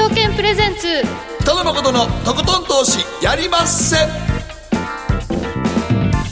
証券プレゼンツ。北野誠のとことん投資やりまっせ。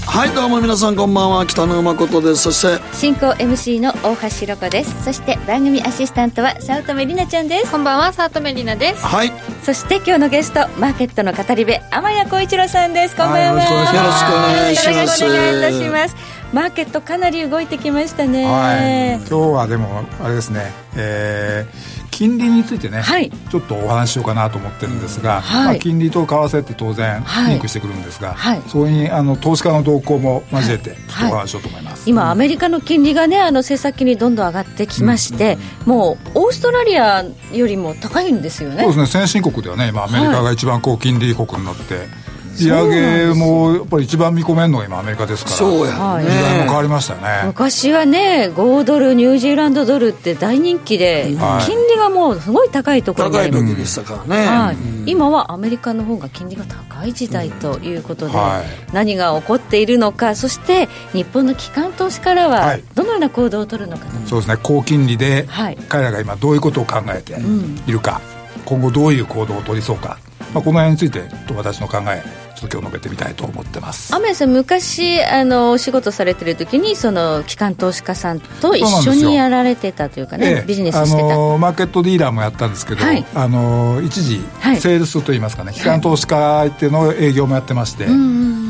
はいどうも皆さんこんばんは。北野誠です。そして進行 MC の大橋ロコです。そして番組アシスタントは早乙女里奈ちゃんです。こんばんは早乙女里奈です。はい。そして今日のゲストマーケットの語り部天谷浩一郎さんです。こんばんは。よろしくお願いします。よろしくお願いいたします。マーケットかなり動いてきましたね。はい。今日はでもあれですね。えー金利についてね、はい。ちょっとお話ししようかなと思ってるんですが、はい。まあ、金利と為替って当然はい。リンクしてくるんですが、はい。それにあの投資家の動向も交えてお話ししようと思います、今アメリカの金利がねあの政策金利どんどん上がってきまして、もうオーストラリアよりも高いんですよね。そうですね。先進国ではね今アメリカが一番高金利国になって、利上げもやっぱり一番見込めるのが今アメリカですから。そうやはい時代も変ねわりましたよね。昔はね5ドルニュージーランドドルって大人気で、はい。金利がもうすごい高いところに高い時でしたからね、はい、今はアメリカの方が金利が高い時代ということで、は何が起こっているのかそして日本の機関投資家ははい。どのような行動を取るのかと、そうですね。高金利ではい。彼らが今どういうことを考えているか、今後どういう行動を取りそうか、まあ、この辺について私の考えちょっと今日述べてみたいと思ってます。アメさん昔あのお仕事されてる時にその機関投資家さんと一緒にやられてたというかね、ええビジネスしてた、あのマーケットディーラーもやったんですけど、はい。あの一時、はい。セールスといいますかね機関投資家相手の営業もやってまして、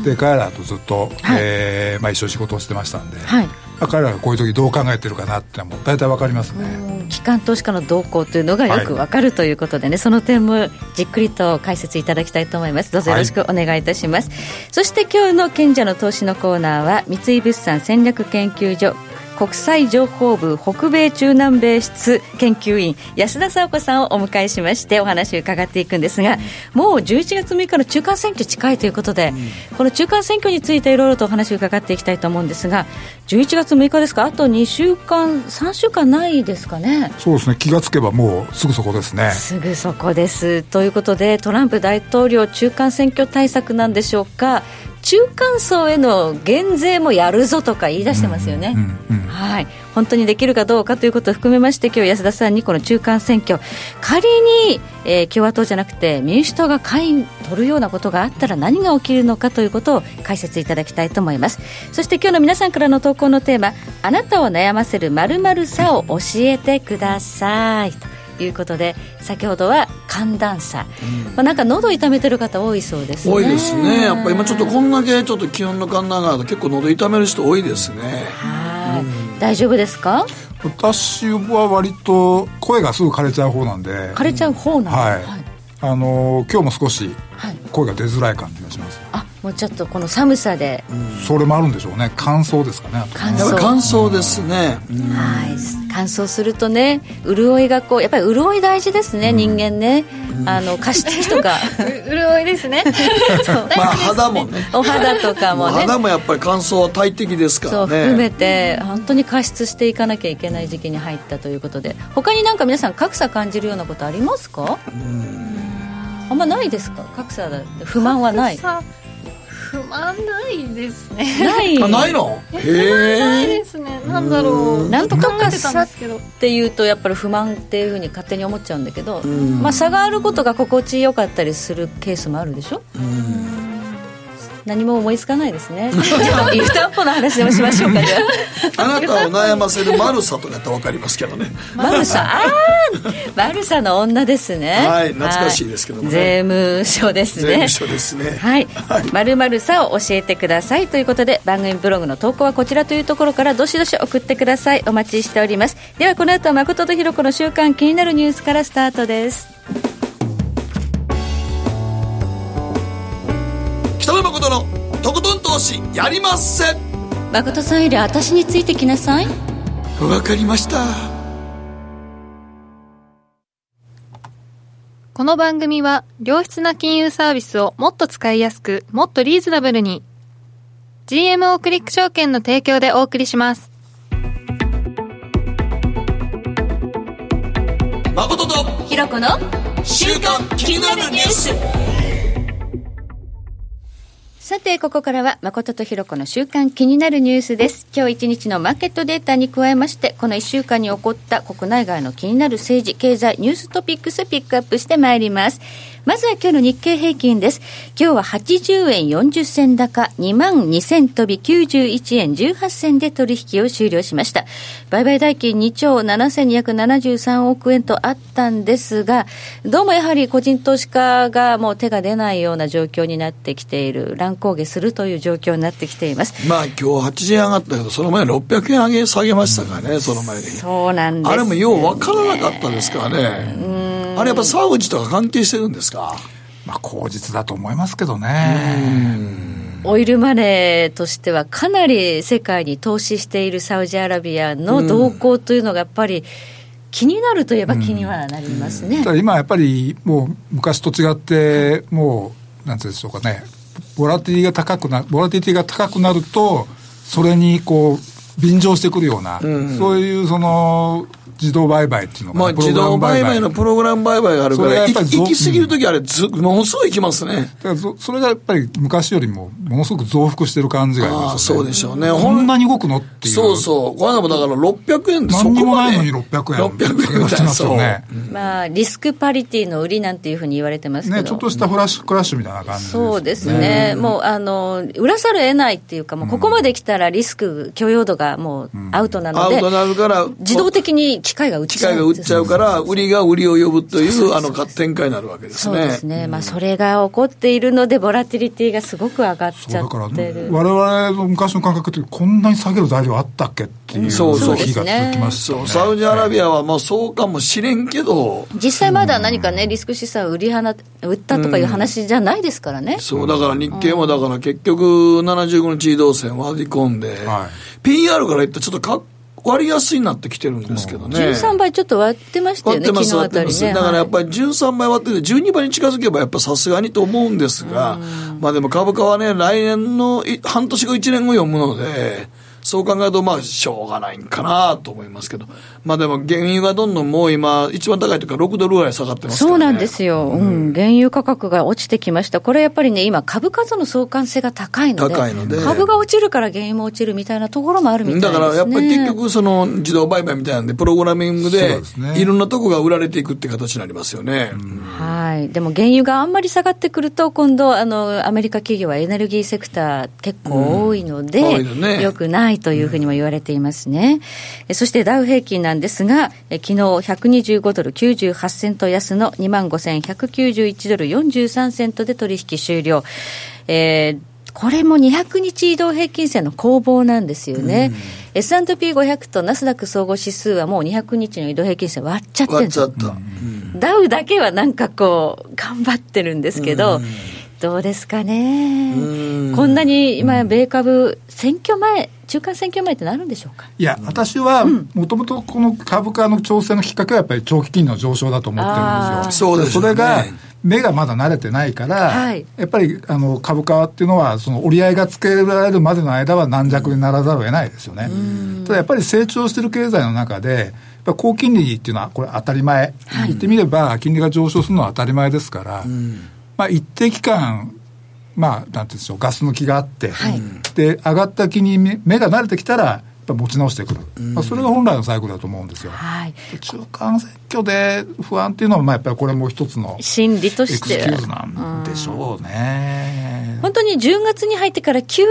で彼らとずっと、はい。えーまあ、一緒に仕事をしてましたんで、はい。まあ彼らがこういう時どう考えてるかなってもう大体わかりますね、機関投資家の動向というのがよくわかるということでね、その点もじっくりと解説いただきたいと思います。どうぞよろしくお願いいたします、そして今日の賢者の投資のコーナーは三井物産戦略研究所国際情報部北米中南米室研究員安田沙子さんをお迎えしましてお話を伺っていくんですがもう11月6日の中間選挙近いということで、この中間選挙についていろいろとお話を伺っていきたいと思うんですが11月6日ですか？あと2週間3週間ないですかね？そうですね。気がつけばもうすぐそこですね。すぐそこです。ということでトランプ大統領中間選挙対策なんでしょうか？中間層への減税もやるぞとか言い出してますよね、はい、本当にできるかどうかということを含めまして今日安田さんにこの中間選挙。仮に、えー共和党じゃなくて民主党が下院取るようなことがあったら何が起きるのかということを解説いただきたいと思います。そして今日の皆さんからの投稿のテーマあなたを悩ませる〇〇さを教えてくださいということで先ほどは寒暖差、まあ、なんか喉痛めてる方多いそうですね。多いですね。やっぱり今ちょっとこんだけちょっと気温の寒暖があると結構喉痛める人多いですね。はい。大丈夫ですか？私は割と声がすぐ枯れちゃう方なんで。枯れちゃう方なんだ。はい、あの今日も少しはい。声が出づらい感じがします、あもうちょっとこの寒さで。それもあるんでしょうね。乾燥ですかね乾燥。やっぱり乾燥ですね、はい、乾燥するとね潤いがこうやっぱり潤い大事ですね、人間ね、あの加湿器とか。う 潤いですね。まあ肌もね。お肌とかもね。肌もやっぱり乾燥は大敵ですからね。そう含めて本当に加湿していかなきゃいけない時期に入ったということで。他になんか皆さん格差感じるようなことありますか？あんまないですか？格差だ不満はない。さ不満ないですね。ない。あないの？ないへえですね。なんだろう。なんとか考えてたんですけど。っていうとやっぱり不満っていうふうに勝手に思っちゃうんだけど、まあ、差があることが心地よかったりするケースもあるでしょ？何も思いつかないですね。じゃあ湯たんぽの話でもしましょうか あなたを悩ませるマルサとかやったら分かりますけどね。あマルサ？あーマルサの女ですね。はい懐かしいですけどもね。税務署ですね。税務署ですね。はい「まるまるさを教えてください」ということで番組ブログの投稿はこちらというところからどしどし送ってください。お待ちしております。ではこの後は誠とひろ子の週間気になるニュースからスタートです野誠のとことん投資やりません。誠さんより私についてきなさい。わかりました。この番組は良質な金融サービスをもっと使いやすくもっとリーズナブルに。GMO クリック証券の提供でお送りします。誠とひろ子の週刊気になるニュースさて、ここからは、誠とひろ子の週間気になるニュースです。今日一日のマーケットデータに加えまして、この1週間に起こった国内外の気になる政治、経済、ニューストピックスピックアップしてまいります。まずは今日の日経平均です。今日は80円40銭高、2万2000飛び91円18銭で取引を終了しました。売買代金2兆7273億円とあったんですが、どうもやはり個人投資家がもう手が出ないような状況になってきている、乱高下するという状況になってきています。まあ今日80円上がったけど、その前600円上げ、下げましたからね、うん、その前に。そうなんです、ね、あれもよう分からなかったですからね。あれやっぱサウジとか関係してるんですか？まあ口実だと思いますけどね。オイルマネーとしてはかなり世界に投資しているサウジアラビアの動向というのがやっぱり、気になるといえば気にはなりますね、うん、今やっぱりもう昔と違って、もうなんていうんでしょうかね。ボラティが高くなボラティティが高くなるとそれにこう便乗してくるような、うん、そういうその自動売買っていうのが、まあ、自動売買のプログラム売買があるから、行き過ぎるときあれず、ものすごい行きますね。だからそれがやっぱり昔よりも、ものすごく増幅してる感じがあります、ね、あそうでしょうね。こんなに動くのっていう。そうそう。この間もだから600円で何にもないのに600円。600円してますよ ね。まあ、リスクパリティの売りなんていうふうに言われてますけど。ね、ちょっとしたフラッシュクラッシュみたいな感じです、ね、そうですね。もう、あの、売らざるを得ないっていうか、もうここまで来たらリスク許容度がもうアウトなので、アウトなるから、自動的に機械が打ち機械が売っちゃうから、売りが売りを呼ぶという、あの、展開になるわけですね。そうですね。まあ、それが起こっているので、ボラティリティがすごく上がっちゃってる。われわれの昔の感覚って、こんなに下げる材料あったっけっていう、そうそう日が続きます、ね、サウジアラビアはまあそうかもしれんけど、実際まだ何かね、リスク資産売り放売ったとかいう話じゃないですからね。そう、だから日経もだから結局、75日移動線割り込んで、はい、PR から言ったらちょっとかっ割安になってきてるんですけどね。13倍ちょっと割ってましたよね、割ってます、割ってます。だからやっぱり13倍割ってて、12倍に近づけばやっぱさすがにと思うんですが、まあでも株価はね、来年の半年後、1年後読むので、そう考えると、まあ、しょうがないんかなと思いますけど、まあでも、原油がどんどんもう今、一番高いというか、6ドルぐらい下がってますから、ね、そうなんですよ、うん、原油価格が落ちてきました、これやっぱりね、今、株価との相関性が高いので、高いので。株が落ちるから原油も落ちるみたいなところもあるみたいです、ね、だからやっぱり結局、その自動売買みたいなんで、プログラミングで、いろんなとこが売られていくって形になりますよね。はい。でも原油があんまり下がってくると、今度あの、アメリカ企業はエネルギーセクター、結構多いので、うん。ね、よくないというふうにも言われていますね。そしてダウ平均なんですが、昨日125ドル98セント安の2万5191ドル43セントで取引終了。えーこれも200日移動平均線の攻防なんですよね。うん、S&P500 とナスダック総合指数はもう200日の移動平均線割っちゃってるんですよ。ダウだけはなんかこう、頑張ってるんですけど、うんどうですかね、こんなに今、米株、選挙前、中間選挙前ってなるんでしょうか？いや、私はもともとこの株価の調整のきっかけは、やっぱり長期金利の上昇だと思ってるんですよ。そうです、ね、それが目がまだ慣れてないから、はい、やっぱりあの株価っていうのは、その折り合いがつけられるまでの間は軟弱にならざるを得ないですよね。ただやっぱり成長している経済の中で、高金利っていうのは、これ、当たり前、はい、言ってみれば、金利が上昇するのは当たり前ですから、まあ、一定期間、まあ、なんていうんでしょう、ガス抜きがあって、はい、で、上がった気に目が慣れてきたら、ぱ持ち直してくる、まあ、それが本来のサイクルだと思うんですよ。はい、中間選挙で不安っていうのは、まあ、やっぱりこれも一つの心理としてエクスキューズなんでしょうね。本当に10月に入ってから急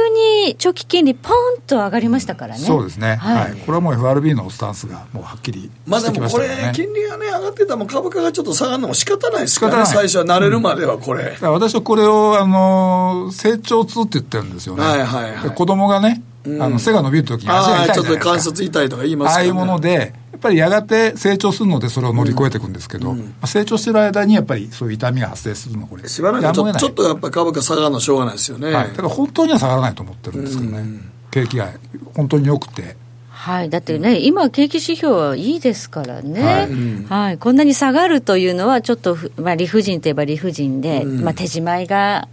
に長期金利ポンと上がりましたからね。そうですね。はい。はい、これはもう FRB のスタンスがもうはっきり、ね、まあでもこれ、金利がね、上がってたら株価がちょっと下がるのも仕方ないですからね、最初は慣れるまではこれ。うん、私はこれを、あの、成長痛って言ってるんですよね。はいはいはい。子供がね、あの背が伸びるときに足が痛いちょっと関節痛いとか言いますね、ああいうもので、やっぱりやがて成長するので、それを乗り越えていくんですけど、うん。うん、成長してる間にやっぱりそういう痛みが発生するの、これ、しばらくちょちょっとやっぱり株価下がるのしょうがないですよね。はい、だから本当には下がらないと思ってるんですけどね、うん、景気が本当に良くて。はい、だってね、今、景気指標はいいですからね、はい、はい、こんなに下がるというのは、ちょっと、まあ、理不尽といえば理不尽で、まあ、手仕舞いが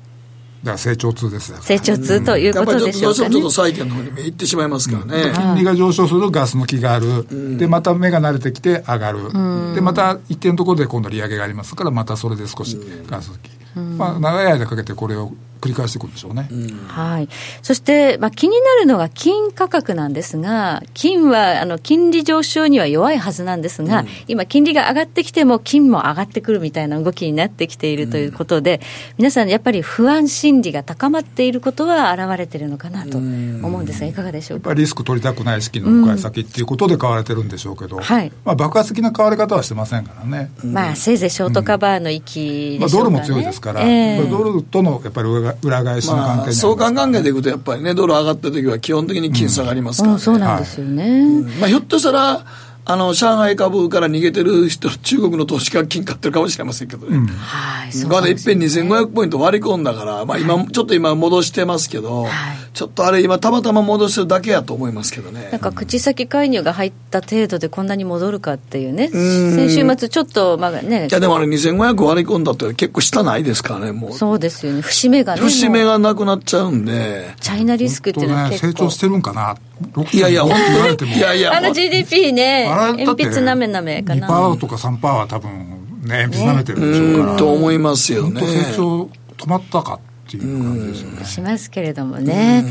ら成長痛です成長痛ということでしょうか、ね、ちょっと債券の方に行ってしまいますからね、うん、金利が上昇するガス抜きがある、うん、でまた目が慣れてきて上がる、うん、でまた一定のところで今度利上げがありますからまたそれで少しガス抜き、まあ、長い間かけてこれを繰り返していくんでしょうね。うん、はい。そして、まあ、気になるのが金価格なんですが、金は、あの、金利上昇には弱いはずなんですが、うん、今、金利が上がってきても、金も上がってくるみたいな動きになってきているということで、うん、皆さん、やっぱり不安心理が高まっていることは現れているのかなと思うんですが、いかがでしょうか？やっぱりリスク取りたくない資金のお買い先っていうことで買われてるんでしょうけど、はい。まあ、爆発的な買われ方はしてませんからね。まあ、せいぜいショートカバーの域ね、まあ、ドルも強いですから、えー、ドルとのやっぱり裏返しの関係係に相関関係でいくと、やっぱりね、ドル上がった時は基本的に金下がりますから、ね。うん、そうなんですよね。まあ、ひょっとしたら、あの、上海株から逃げてる人、中国の投資家金買ってるかもしれませんけどね。うん、はい。まだいっぺん2500ポイント割り込んだから、まあ今、ちょっと今戻してますけど、はい、ちょっとあれ今たまたま戻してるだけやと思いますけどね。なんか口先介入が入った程度でこんなに戻るかっていうね。先週末ちょっと、まあね。いやでもあれ2500割り込んだって結構下ないですからね、もう。そうですよね。節目がね。節目がなくなっちゃうんで。チャイナリスクっていうのは結構、ね、成長してるんかな。いやいや、本当に。いやいや。あの GDP ね、鉛筆なめなめかな。2%とか3%は多分ね、鉛筆なめてるんでしょうから。と思いますよね。成長止まったかっていう感じですよね。しますけれどもね。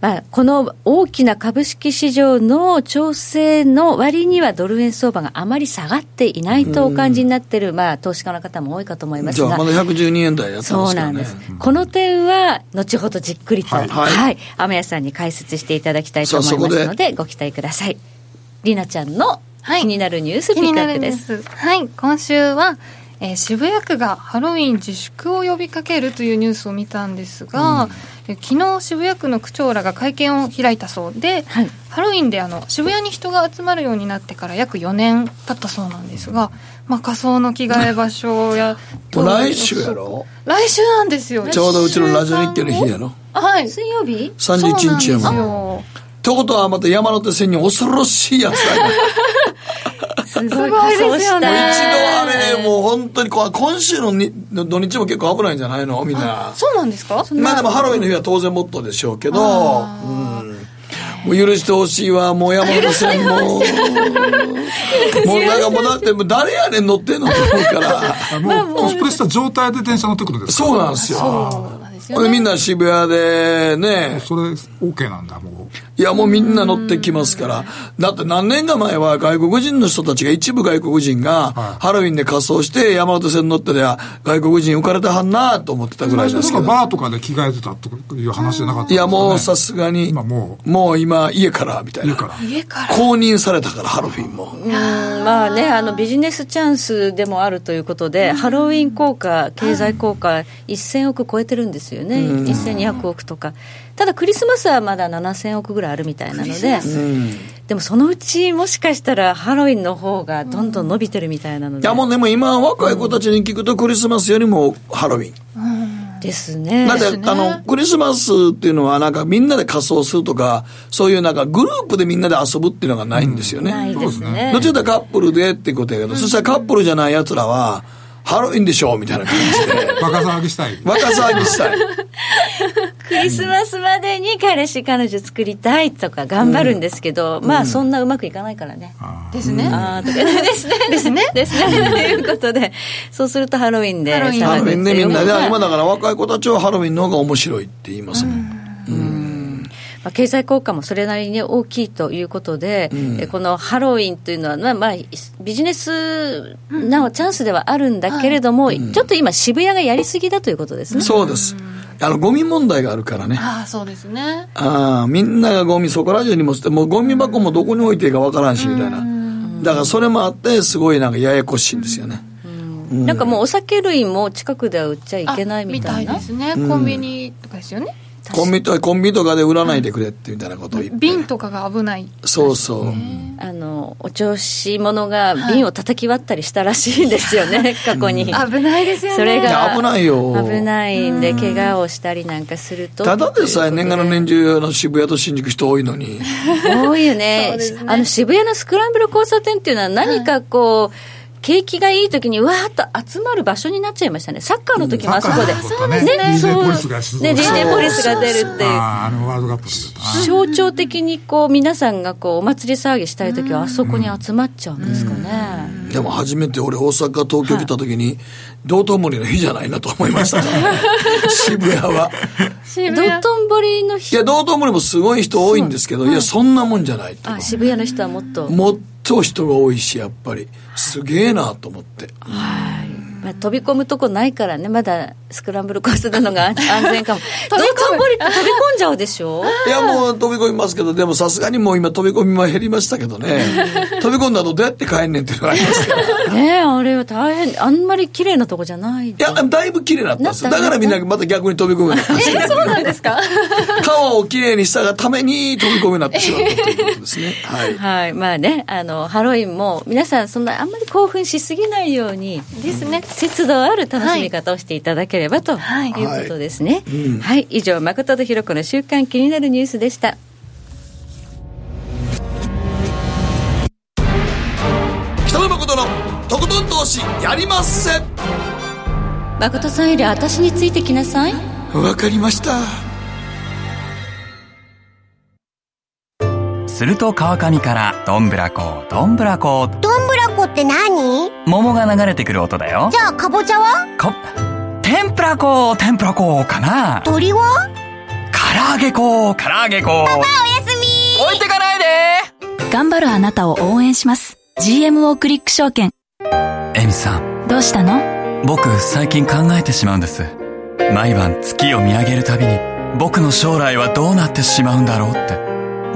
まあ、この大きな株式市場の調整の割にはドル円相場があまり下がっていないとお感じになっている、まあ、投資家の方も多いかと思いますが。じゃあまだ112円台やってますからね。そうなんです。この点は、後ほどじっくりと、はい、はいはい、雨谷さんに解説していただきたいと思いますので、ご期待ください。りなちゃんの気になるニュースピックアップです。はい、今週は、えー、渋谷区がハロウィン自粛を呼びかけるというニュースを見たんですが、うん。昨日渋谷区の区長らが会見を開いたそうで、はい、ハロウィンであの渋谷に人が集まるようになってから約4年経ったそうなんですが、まあ、仮装の着替え場所や 来週やろ？来週なんですよ。ちょうどうちのラジオ日経の日やろ？はい。水曜日？31日やもん。ってことはまた山手線に恐ろしいやつだよ すごいですよね。一度あれ、もう本当にこ今週のに土日も結構危ないんじゃないの？みんな。そうなんですか？まあでもハロウィンの日は当然もっとでしょうけど、うん。もう許してほしいわ、もう山手線も。もうなんかもうだって誰やねん乗ってんのと思うから。もうコスプレした状態で電車乗ってくるんですか？そうなんですよ。ですよね。みんな渋谷でね。それ OK なんだ、もう。いや、もうみんな乗ってきますから。だって何年か前は外国人の人たちが、一部外国人が、ハロウィンで仮装して山手線乗ってりゃ、外国人浮かれたはんなと思ってたぐらいですけど。バーとかで着替えてたという話じゃなかった、ね、いや、もうさすがに。今もう。もう今、家から、みたいな。家から。家から。公認されたから、ハロウィンも。うん、まあね、あの、ビジネスチャンスでもあるということで、ハロウィン効果、経済効果、1000億超えてるんですよね。1200億とか、ただクリスマスはまだ7000億ぐらいあるみたいなので、でもそのうちもしかしたらハロウィンの方がどんどん伸びてるみたいなので。いやもうでも今若い子たちに聞くとクリスマスよりもハロウィン。ですね。だって、あの、クリスマスっていうのはなんかみんなで仮装するとか、そういうなんかグループでみんなで遊ぶっていうのがないんですよね。ないですね。どっちかとカップルでってことやけど、そしたらカップルじゃない奴らは、ハロウィンでしょみたいな感じで。バカ騒ぎしたい。バカ騒ぎしたい。クリスマスまでに彼氏彼女作りたいとか頑張るんですけど、うん、まあそんなうまくいかないからね。ですね。ああ、ですね。ですね。ですね。ということで、そうするとハロウィンで。ハロウィンでみんなで、今だから若い子たちはハロウィンの方が面白いって言いますもん。うんまあ、経済効果もそれなりに大きいということで、うん、このハロウィンというのは、まあ、まあ、ビジネスなチャンスではあるんだけれども、はい、ちょっと今、渋谷がやりすぎだということですね。そうです。あの、ゴミ問題があるからね。ああ、そうですね。ああ、みんながゴミ、そこら中にも捨て、もうゴミ箱もどこに置いていいかわからんし、みたいな。だからそれもあって、すごいなんかややこしいんですよね。なんかもうお酒類も近くでは売っちゃいけないみたいな。みたいですね。コンビニとかですよね。コンビコンビニとかで売らないでくれってみたいなことを言って、瓶とかが危ないそうそう、あのお調子者が瓶を叩き割ったりしたらしいんですよね、過去に、危ないですよね。それが危ないよ。危ない。ん。で怪我をしたりなんかするとただでさえ年がら年中の渋谷と新宿人多いのに。多いよね。ね、あの渋谷のスクランブル交差点っていうのは何かこう、景気がいい時にわーっと集まる場所になっちゃいましたね。サッカーの時もあそこで。そうですね。ね、そう。ね、リーデーポリスが出るっていう。あのワールドカップ象徴的にこう、皆さんがこう、お祭り騒ぎしたい時はあそこに集まっちゃうんですかね。でも初めて俺大阪、東京来た時に、道頓堀の日じゃないなと思いました 渋谷は。道頓堀の日いや、道頓堀もすごい人多いんですけど、いや、そんなもんじゃないあ、渋谷の人はもっと。もっと人が多いし、やっぱり。すげえなと思って。はい。まあ、飛び込むとこないからね、まだスクランブルコースなのが 安全かも。道頓堀って飛び込んじゃうでしょ？いや、もう飛び込みますけど、でもさすがにもう今飛び込みも減りましたけどね。飛び込んだとどうやって帰んねんっていうのがありますから。ねあれは大変、あんまり綺麗なとこじゃないいや、だいぶ綺麗だったんですだからみんなまた逆に飛び込むようになったんですえそうなんですか？川をきれいにしたがために飛び込むようになってしまったということですね。はい。はい。まあね、あの、ハロウィンも皆さんそんなあんまり興奮しすぎないように、ですね。節度ある楽しみ方をしていただければとい。うことですね。はい、うん。はい、以上、誠とひろ子の週刊気になるニュースでした。北野誠のとことん投資やりまっせ。誠さんより私についてきなさい。わかりましたすると川上からどんぶらこどんぶらこ。どんぶらこって何？桃が流れてくる音だよ。じゃあかぼちゃは？か天ぷら粉天ぷら粉かな。鳥は？唐揚げ粉唐揚げ粉パパおやすみ。置いてかないで。頑張るあなたを応援します。GMO クリック証券。エミさん。どうしたの？僕最近考えてしまうんです。毎晩月を見上げるたびに僕の将来はどうなってしまうんだろうって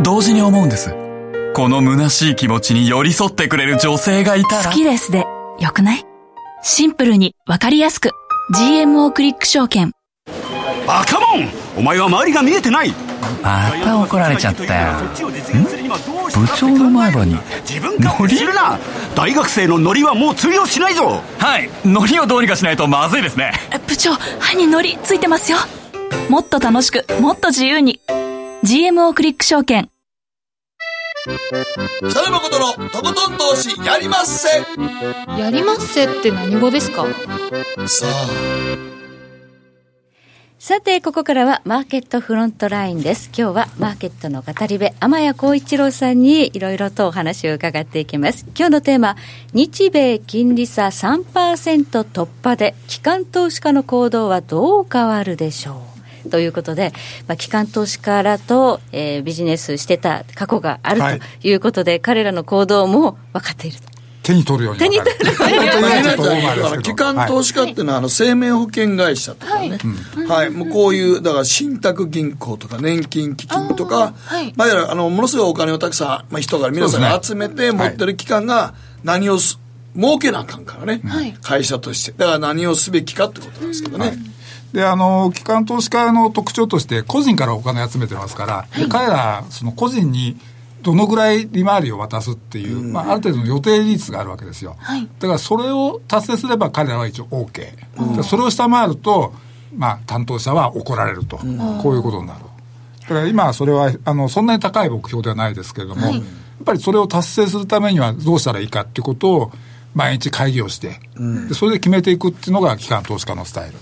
同時に思うんです。この虚しい気持ちに寄り添ってくれる女性がいたら。好きですでよくない？シンプルにわかりやすく。GMO クリック証券。バカモン！お前は周りが見えてない！また怒られちゃったよ。部長の前歯に自分かするな！大学生のノリはもう通用しないぞ！はい。ノリをどうにかしないとまずいですね。部長歯にノリついてますよ。もっと楽しくもっと自由に GMO クリック証券。北野誠のとことん投資やりまっせ。やりまっせって何語ですか？さあ。さて、ここからはマーケットフロントラインです。今日はマーケットの語り部、天谷幸一郎さんにいろいろとお話を伺っていきます。今日のテーマ、日米金利差3%突破で、機関投資家の行動はどう変わるでしょう？ということで、まあ、機関投資家らと、えー、ビジネスしてた過去があるとい。うことで、はい、彼らの行動も分かっていると。手に取るように手に取る機関投資家っていうのは、あの生命保険会社とかね、はい、もうこういうだから信託銀行とか年金基金とか、はい、まあ、あのものすごいお金をたくさん、まあ、人が皆さんが集めて持ってる機関が何をす儲けなあかんからね、はい、会社として。だから何をすべきかってことなんですけどね、はいで、あの、機関投資家の特徴として、個人からお金集めてますから、はい、彼ら、その個人に、どのぐらい利回りを渡すっていう、うん、まあ、ある程度の予定利率があるわけですよ。はい、だからそれを達成すれば彼らは一応 OK。うん、それを下回ると、まあ、担当者は怒られると、うん、こういうことになる。だから今、それはあのそんなに高い目標ではないですけれども、はい、やっぱりそれを達成するためにはどうしたらいいかっていうことを、毎日会議をして、でそれで決めていくっていうのが機関投資家のスタイル。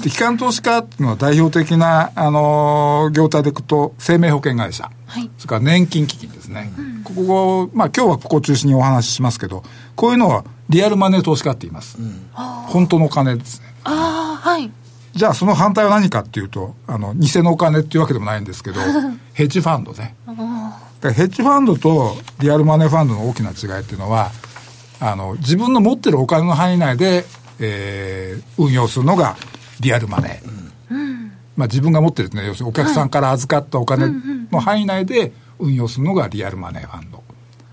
で機関投資家っていうのは代表的な、あのー、業態でいくと生命保険会社、はい、それから年金基金ですね、うん、ここまあ今日はここを中心にお話ししますけどこういうのはリアルマネー投資家って言います、うん、本当のお金ですね。ああはい。じゃあその反対は何かっていうとあの偽のお金っていうわけでもないんですけど ヘッジファンドね。ヘッジファンドとリアルマネーファンドの大きな違いっていうのはあの自分の持ってるお金の範囲内で、えー、運用するのがリアルマネー。うん、まあ、自分が持ってるですね、要するにお客さんから預かったお金の範囲内で運用するのがリアルマネーファンド。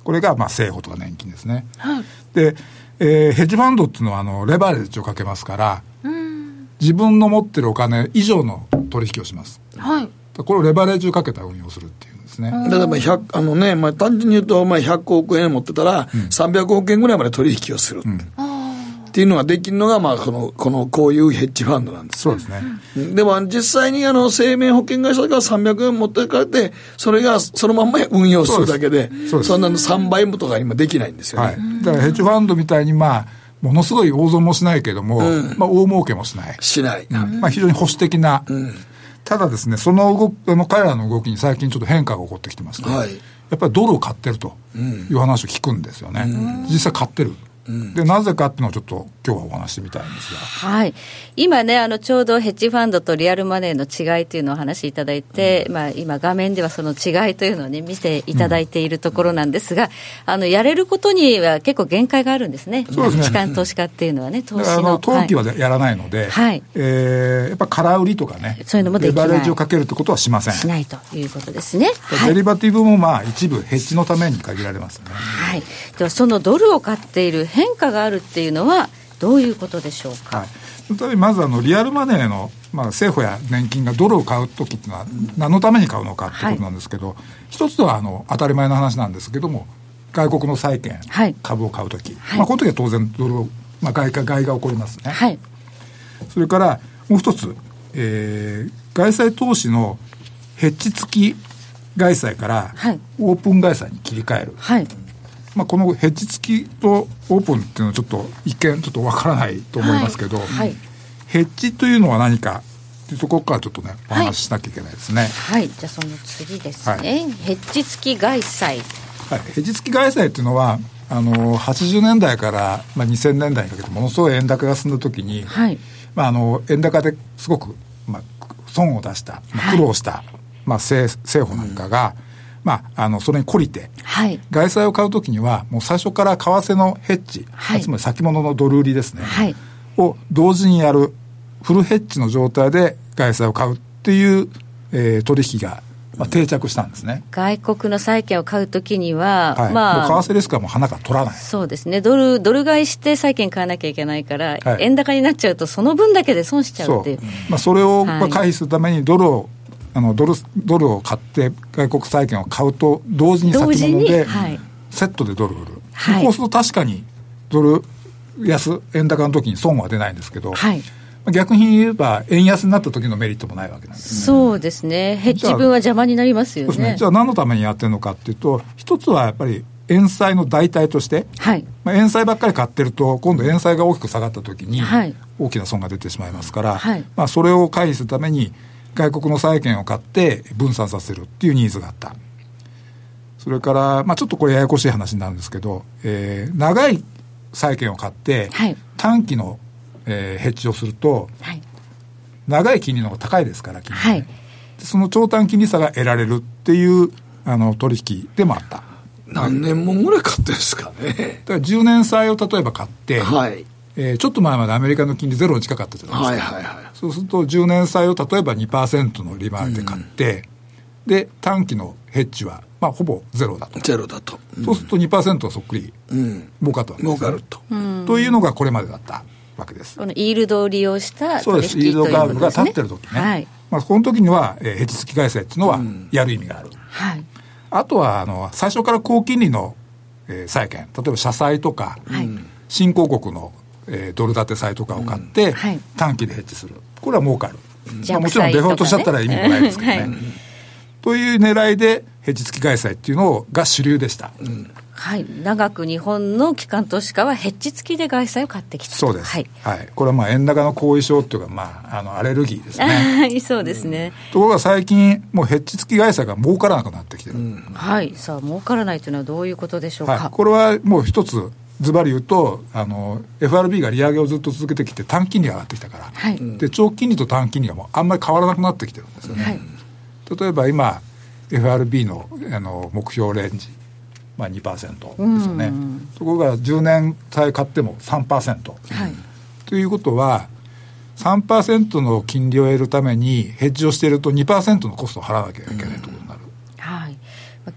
これが、まあ、政府とか年金ですね。はい、で、えー、ヘッジファンドっていうのは、あの、レバレッジをかけますから、うん、自分の持ってるお金以上の取引をします。はい。これをレバレッジをかけた運用するっていう。ですね。だからまああのね、まあ単純に言うと、まあ100億円持ってたら、300億円ぐらいまで取引をする。うんっていうのができるのが、まあ、この、この、こういうヘッジファンドなんです。そうですね。でも、実際に、あの、生命保険会社が300円持ってかれて、それがそのまんま運用するだけで、そそんなの3倍もとか今できないんですよね。はい。だからヘッジファンドみたいに、まあ、ものすごい大損もしないけども、うん、まあ、大儲けもしない。しない。うん、まあ、非常に保守的な。うん、ただですね、その動き、あの、彼らの動きに最近ちょっと変化が起こってきてまして、はい、やっぱりドルを買ってるという話を聞くんですよね。実際買ってる。で、なぜかっていうのをちょっと今日はお話してみたいんですが。はい。今ね、あの、ちょうどヘッジファンドとリアルマネーの違いというのをお話しいただいて、うん、まあ、今画面ではその違いというのをね、見せていただいているところなんですが、うん、あの、やれることには結構限界があるんですね。そうですね。機関投資家っていうのはね、投資の。投機はやらないので、はい。えー、やっぱ空売りとかね、そういうのもできない。レバレッジをかけるってことはしません。しないということですね。デリバティブもまあ、一部ヘッジのために限られますね。はい。では、そのドルを買っている変化があるっていうのは、どういうことでしょうか？はい。まずあのリアルマネーの、まあ、政府や年金がドルを買うときっていうのは何のために買うのかってことなんですけど、はい、一つはあの当たり前の話なんですけども外国の債券、はい、株を買うとき、はい、まあ、この時は当然ドルを、まあ、外貨買いが起こりますね、はい、それからもう一つ、えー、外債投資のヘッジ付き外債からオープン外債に切り替える、はいまあ、このヘッジ付きとオープンっていうのはちょっと一見ちょっとわからないと思いますけど、はい。はい、ヘッジというのは何かというところからちょっとねお話ししなきゃいけないですね。はい、じゃあその次ですね、ヘッジ付き外債。はい、ヘッジ付き外債っていうのはあの80年代から、まあ、2000年代にかけてものすごい円高が進んだ時に、はい。まあ、あの円高ですごく、まあ、損を出した、まあ、苦労した、はい、まあ、政政府なんかが、うんまあ、あの、それに懲りて、はい、外債を買うときには、もう最初から為替のヘッジ、はい、つまり先物のドル売りですね、はい、を同時にやる、フルヘッジの状態で外債を買うっていう、えー、取引が、まあ、定着したんですね。外国の債券を買うときには、はい、まあ、為替リスクはもう鼻から取らない。そうですね、ドルドル買いして債券買わなきゃいけないから、はい、円高になっちゃうと、その分だけで損しちゃうっていう。まあ、それを回避するために、ドルをあのドルドルを買って外国債券を買うと同時に先物でセットでドル売る、はい、こうすると確かにドル安円高の時に損は出ないんですけど、はい、逆に言えば円安になった時のメリットもないわけなんです、ね、そうですね。ヘッジ分は邪魔になりますよね、ね、じゃあ何のためにやってるのかっていうと一つはやっぱり円債の代替として、はい、まあ、円債ばっかり買ってると今度円債が大きく下がった時に大きな損が出てしまいますから、はい、まあ、それを回避するために外国の債券を買って分散させるっていうニーズがあった。それから、まあちょっとこれややこしい話なんですけど、えー、長い債券を買って、はい、短期の、えー、ヘッジをすると、はい、長い金利の方が高いですから、金利、はい、その長短金利差が得られるっていうあの取引でもあった。何年もぐらい買ってんですかね。だから10年債を例えば買って、はい、えー、ちょっと前までアメリカの金利ゼロに近かったじゃないですか。はいはいはい、そうすると10年債を例えば2%の利回りで買って、うん、で、短期のヘッジは、まあ、ほぼゼロだと。ゼロだと。うん、そうすると2%はそっくり、うん、儲かったわけです、儲かると。というのがこれまでだったわけです。このイールドを利用したそうです。イールドカーブが立ってる時ね。はい。まあ、この時には、えー、ヘッジ付き返済っていうのは、やる意味がある。はい。あとは、あの、最初から高金利の、えー、債券、例えば社債とか、はい、新興国のえー、ドル建て債とかを買って、はい、短期でヘッジする。これは儲かる。まあ、もちろんデフォルトしちゃったら意味もないですけどね。はい、という狙いで、ヘッジ付き開催っていうのが主流でした。うん。はい、長く日本の機関投資家はヘッジ付きで外債を買ってきたそうです、はい。はい、これはまあ円高の後遺症っていうか、まあ、あのアレルギーですね。は いそうですね、うん、ところが最近もうヘッジ付き外債が儲からなくなってきてる、うん、はい。さあ儲からないというのはどういうことでしょうか、はい、これはもう一つズバリ言うとあの FRB が利上げをずっと続けてきて短期金利が上がってきたから、はい、で長期金利と短期金利がもうあんまり変わらなくなってきてるんですよね、はい、例えば今 FRB のあの目標レンジ、まあ、2%ですよね。ところが10年債買っても3%、はい、ということは3%の金利を得るためにヘッジをしていると2%のコストを払わなきゃいけないということになる、はい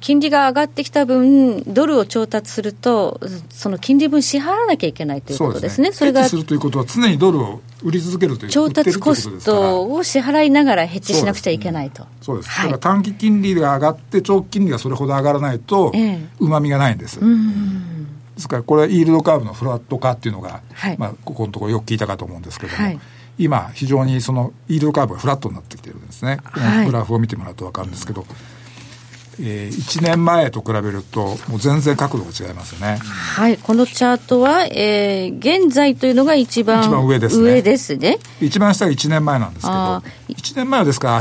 金利が上がってきた分、ドルを調達すると、その金利分支払わなきゃいけないということですね、そ、ね、れが。するということは、常にドルを売り続けるという調達コストを支払いながらヘッジしなくちゃいけないと。そうです、はい、だから短期金利が上がって、長期金利がそれほど上がらないと、うまみがないんです。ですから、これはイールドカーブのフラット化っていうのが、はい、まあ、ここのところよく聞いたかと思うんですけども。はい。今、非常にそのイールドカーブがフラットになってきてるんですね、このグラフを見てもらうと分かるんですけど、えー、1年前と比べると、もう全然角度が違いますよね。はい、このチャートは、えー、現在というのが一番一番上ですね。上ですね。一番下が1年前なんですけど、1年前はですから、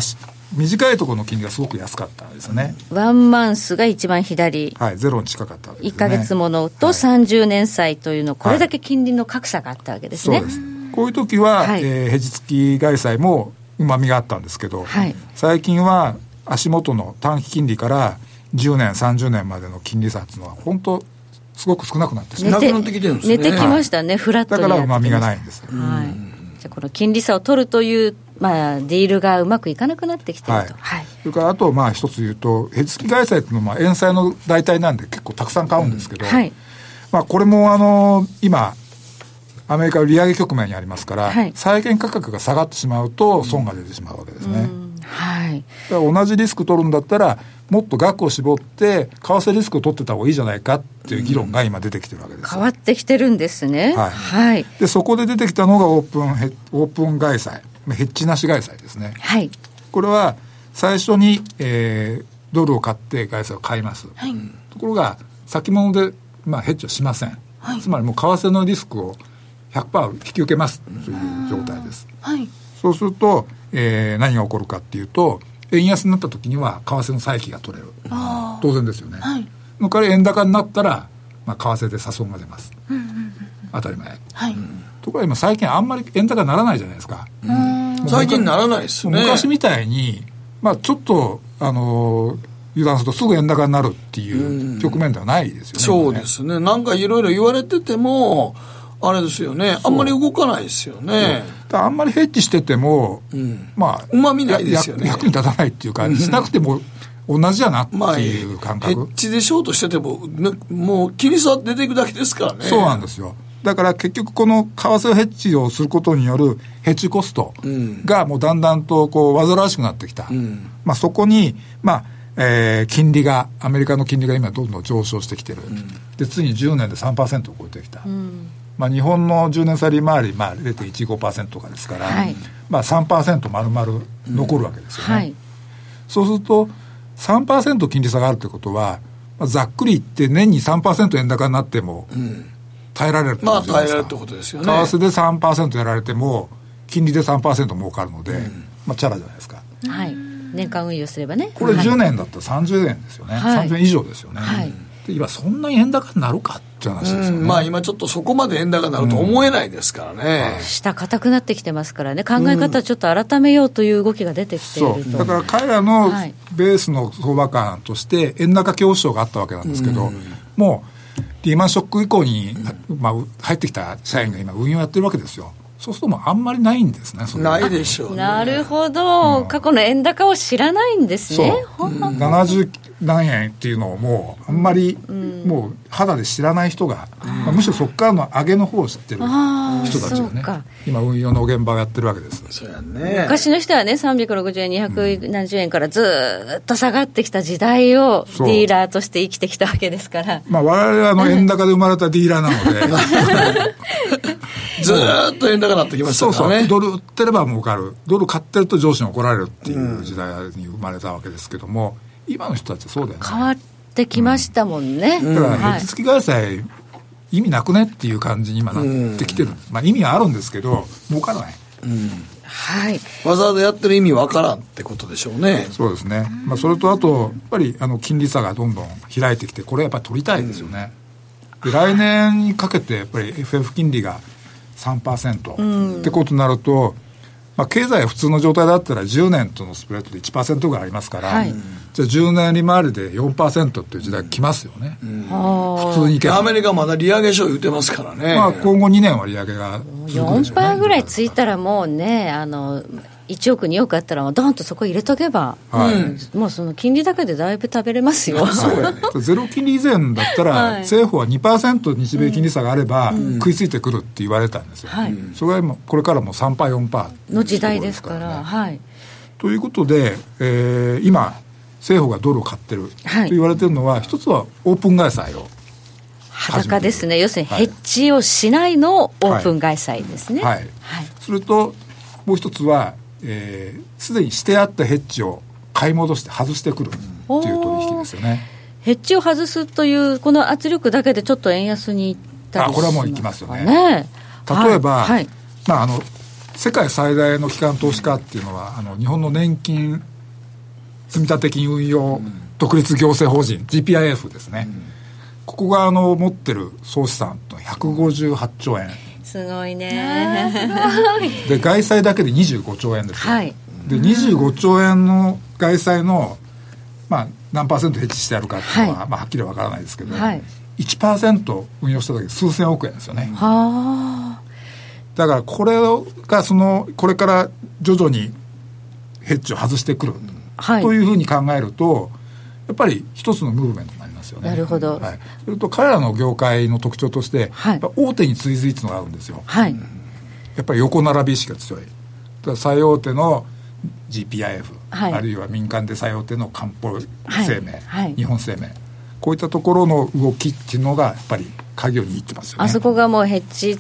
短いところの金利がすごく安かったですね。ワンマンスが一番左。はい、ゼロに近かったわけです、ね。1か月ものと30年債というの、これだけ金利の格差があったわけですね。そうです。こういう時は、はい、えー、ヘジ付き外債もうまみがあったんですけど、はい、最近は足元の短期金利から10年、30年までの金利差っていうのは、本当、すごく少なくなってしまう。寝て寝てきましたね、フラットだからうまみがないんです。はい。じゃこの金利差を取るというまあ、ディールがうまくいかなくなってきてると、はい、それからあと、まあ、一つ言うと、ヘッジ付き外債っていうのは、まあ、円債の代替なんで、結構たくさん買うんですけど、うんはい、まあ、これもあの今、アメリカ利上げ局面にありますから、はい、債券価格が下がってしまうと、損が出てしまうわけですね。はい、だから同じリスク取るんだったら、もっと額を絞って、為替リスクを取ってた方がいいじゃないかっていう議論が今出てきてるわけです、変わってきてるんですね。はい。はい、で、そこで出てきたのがオープンヘ、オープン外債。ヘッジなし外債ですね。はい。これは、最初に、えー、ドルを買って外債を買います。はい。ところが、先物で、まあ、ヘッジをしません。はい。つまりもう、為替のリスクを100%引き受けますという状態です。はい。そうすると、えー、何が起こるかっていうと、円安になった時には、為替の債費が取れる。当然ですよね。はい。のから円高になったら、まあ、為替で差損が出ます。うんうんうん、当たり前。はい。ところが今最近あんまり円高ならないじゃないですか。最近ならないですね。昔みたいに、まあちょっと、あの油断するとすぐ円高になるっていう局面ではないですよね。そうですね。なんかいろいろ言われてても、あれですよね。あんまり動かないですよね。あんまりヘッジしてても、うん、まあ、うまみないですよね。役に立たないっていうか、しなくても同じやなっていう感覚。まあ、ヘッジでショートしてても、もう切り差出ていくだけですからね。そうなんですよ。だから結局この為替ヘッジをすることによるヘッジコストがもうだんだんとこう煩わしくなってきた。うん、まあそこに、まあ、えー、金利が、アメリカの金利が今どんどん上昇してきてる。うん、で、ついに10年で3%を超えてきた。うん、まあ日本の10年債利回り、まあ0.15%とかですから、はい、まあ3%丸々残るわけですよね。はい、そうすると、3%金利差があるということは、まあ、ざっくり言って年に3%円高になっても、うん耐えられるまあ耐えられるってことですよね。為替で3%やられても、金利で3%儲かるので、うん、まあチャラじゃないですか。はい。年間運用すればね。これ10年だったら30円ですよね。はい、30円以上ですよね。はい。で今そんなに円高になるかって話ですよね、うん、まあ今ちょっとそこまで円高になると思えないですからね、うん、下硬くなってきてますからね。考え方ちょっと改めようという動きが出てきていると、う。ん、だから彼らのベースの相場感として円高恐怖症があったわけなんですけど、もうリーマンショック以降に、まあ、入ってきた社員が今運用やってるわけですよ。そうするともあんまりないんですね、ないでしょう、ね、なるほど、うん、過去の円高を知らないんですね。そう。70何円っていうのをもう、あんまり、もう肌で知らない人が、まあ、むしろそこからの上げの方を知ってる人たちがね、今、運用の現場をやってるわけです。そうやね。昔の人はね、360円、270円からずっと下がってきた時代を、ディーラーとして生きてきたわけですから。まあ、我々はあの円高で生まれたディーラーなので。ずっと円高になってきましたからね。そうそう。ドル売ってれば儲かる。ドル買ってると上司に怒られるっていう時代に生まれたわけですけども、今の人たちはそうだよね。変わってきましたもんね。だから、ヘッジ付き外債、意味なくねっていう感じに今なってきてる。まあ意味はあるんですけど、儲からない。うんはい、わざわざやってる意味わからんってことでしょうね。そうですね。まあ、それとあと、やっぱり、あの、金利差がどんどん開いてきて、これやっぱり取りたいですよね。うん、で来年にかけて、やっぱり FF 金利が3%ってことになると、まあ、経済は普通の状態だったら10年とのスプレッドで1%ぐらいありますから、はい、じゃあ10年利回りで4%っていう時代来ますよね、うん、普通にいけアメリカまだ利上げ書言ってますからね、まあ、今後2年は利上げが4%ぐらいついたらもうねあの1億、2億あったら、どんとそこ入れとけば、はい、もうその金利高でだいぶ食べれますよ。そうや。ね、ゼロ金利以前だったら、はい、政府は2%日米金利差があれば、食いついてくるって言われたんですよ。はい、それはこれからも3%、4%、の時代ですから。はい、ということで、えー、今、政府がドルを買ってると言われてるのは、一つはオープン外債を。裸ですね、要するにヘッジをしないのオープン外債ですね。はい、はい、それともう一つは、す、えー、で、にしてあったヘッジを買い戻して外してくるっていう取引ですよね。ヘッジを外すというこの圧力だけでちょっと円安にいったりあこれはもういきますよね。ね。例えば、はい、まああの世界最大の機関投資家っていうのはあの日本の年金積立金運用独立行政法人 GPIF ですね、ここがあの持ってる総資産と158兆円すごいね。で外債だけで25兆円ですよ、はい、で25兆円の外債のまあ何パーセントヘッジしてあるかっていうのは、はい。まあ、はっきりわからないですけど、はい、1%運用しただけで数千億円ですよね。はだからこれがそのこれから徐々にヘッジを外してくる、はい、というふうに考えるとやっぱり一つのムーブメントになりますよね。なるほど、はい、それと彼らの業界の特徴として、はい、大手に追随っていうのがあるんですよ、はい、やっぱり横並び意識が強い。最大手の GPIF、はい、あるいは民間で最大手の漢方生命、はい、日本生命。こういったところの動きっていうのがやっぱり鍵を握ってますよね。あそこがもうヘッジ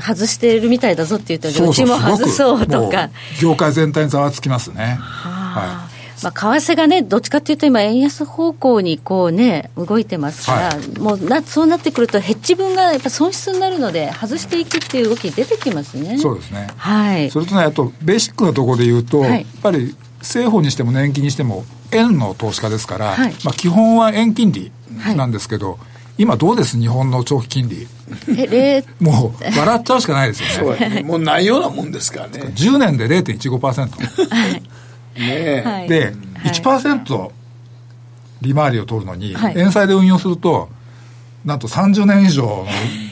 外しているみたいだぞって言ったらうちも外そうとか。業界全体にざわつきますね。はいまあ、為替がね、どっちかというと今、円安方向にこうね、動いてますから、はい、もうなそうなってくると、ヘッジ分がやっぱ損失になるので、外していくっていう動き、出てきますね。そうですね、はい、それとね、あと、ベーシックなところで言うと、はい、やっぱり政府にしても年金にしても、円の投資家ですから、はい、まあ、基本は円金利なんですけど、今どうです？日本の長期金利。え、もう、笑っちゃうしかないですよね。ね。もうないようなもんですからね。10年で0.15%。ねえ。で、1%利回りを取るのに、円債で運用すると、なんと30年以上の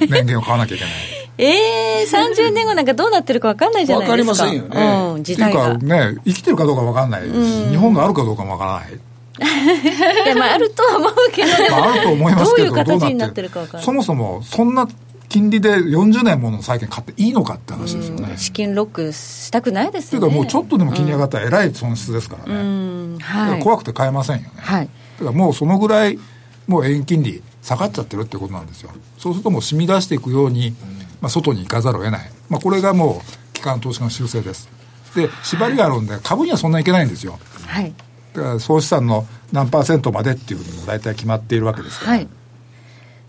年限を買わなきゃいけない。え えー、30年後なんかどうなってるか分かんないじゃないですか。分かりませんよね。うん、時代が。っていうかね、生きてるかどうか分かんないし、日本があるかどうかも分からない。いや、まあ、あるとは思うけど。まあ、あると思いますけど、どういう形になってるか分からない。そもそも、そんな金利で40年もの債券買っていいのかって話ですよね。資金ロックしたくないですよね。というかもうちょっとでも金利上がったらえらい損失ですからね。はい、怖くて買えませんよね。はい。だからもうそのぐらい、もう円金利下がっちゃってるってことなんですよ。そうするともう染み出していくように、まあ、外に行かざるを得ない。まあ、これがもう、機関投資家の修正です。で、縛りがあるんで、株にはそんなにいけないんですよ。はい。だから総資産の何パーセントまでっていうふうにも大体決まっているわけですから。はい。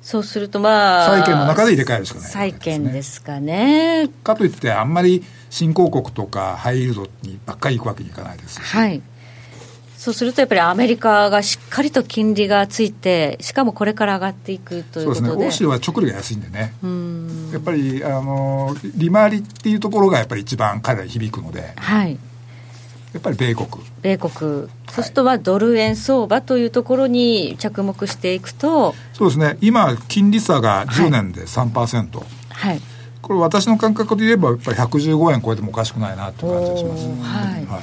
そうするとまあ債券の中で入れ替えるしかない、ね、債券ですかね。かといってあんまり新興国とかハイイールドにばっかり行くわけにいかないですはい。そうするとやっぱりアメリカがしっかりと金利がついてしかもこれから上がっていくということで。そうですね。欧州は直利が安いんでね。やっぱりあの利回りっていうところがやっぱり一番彼らに響くので。はいやっぱり米国。米国、そうするとはドル円相場というところに着目していくと。そうですね。今金利差が10年で3%はい、はい、これ私の感覚で言えばやっぱり115円超えてもおかしくないなという感じがします、はい、はい。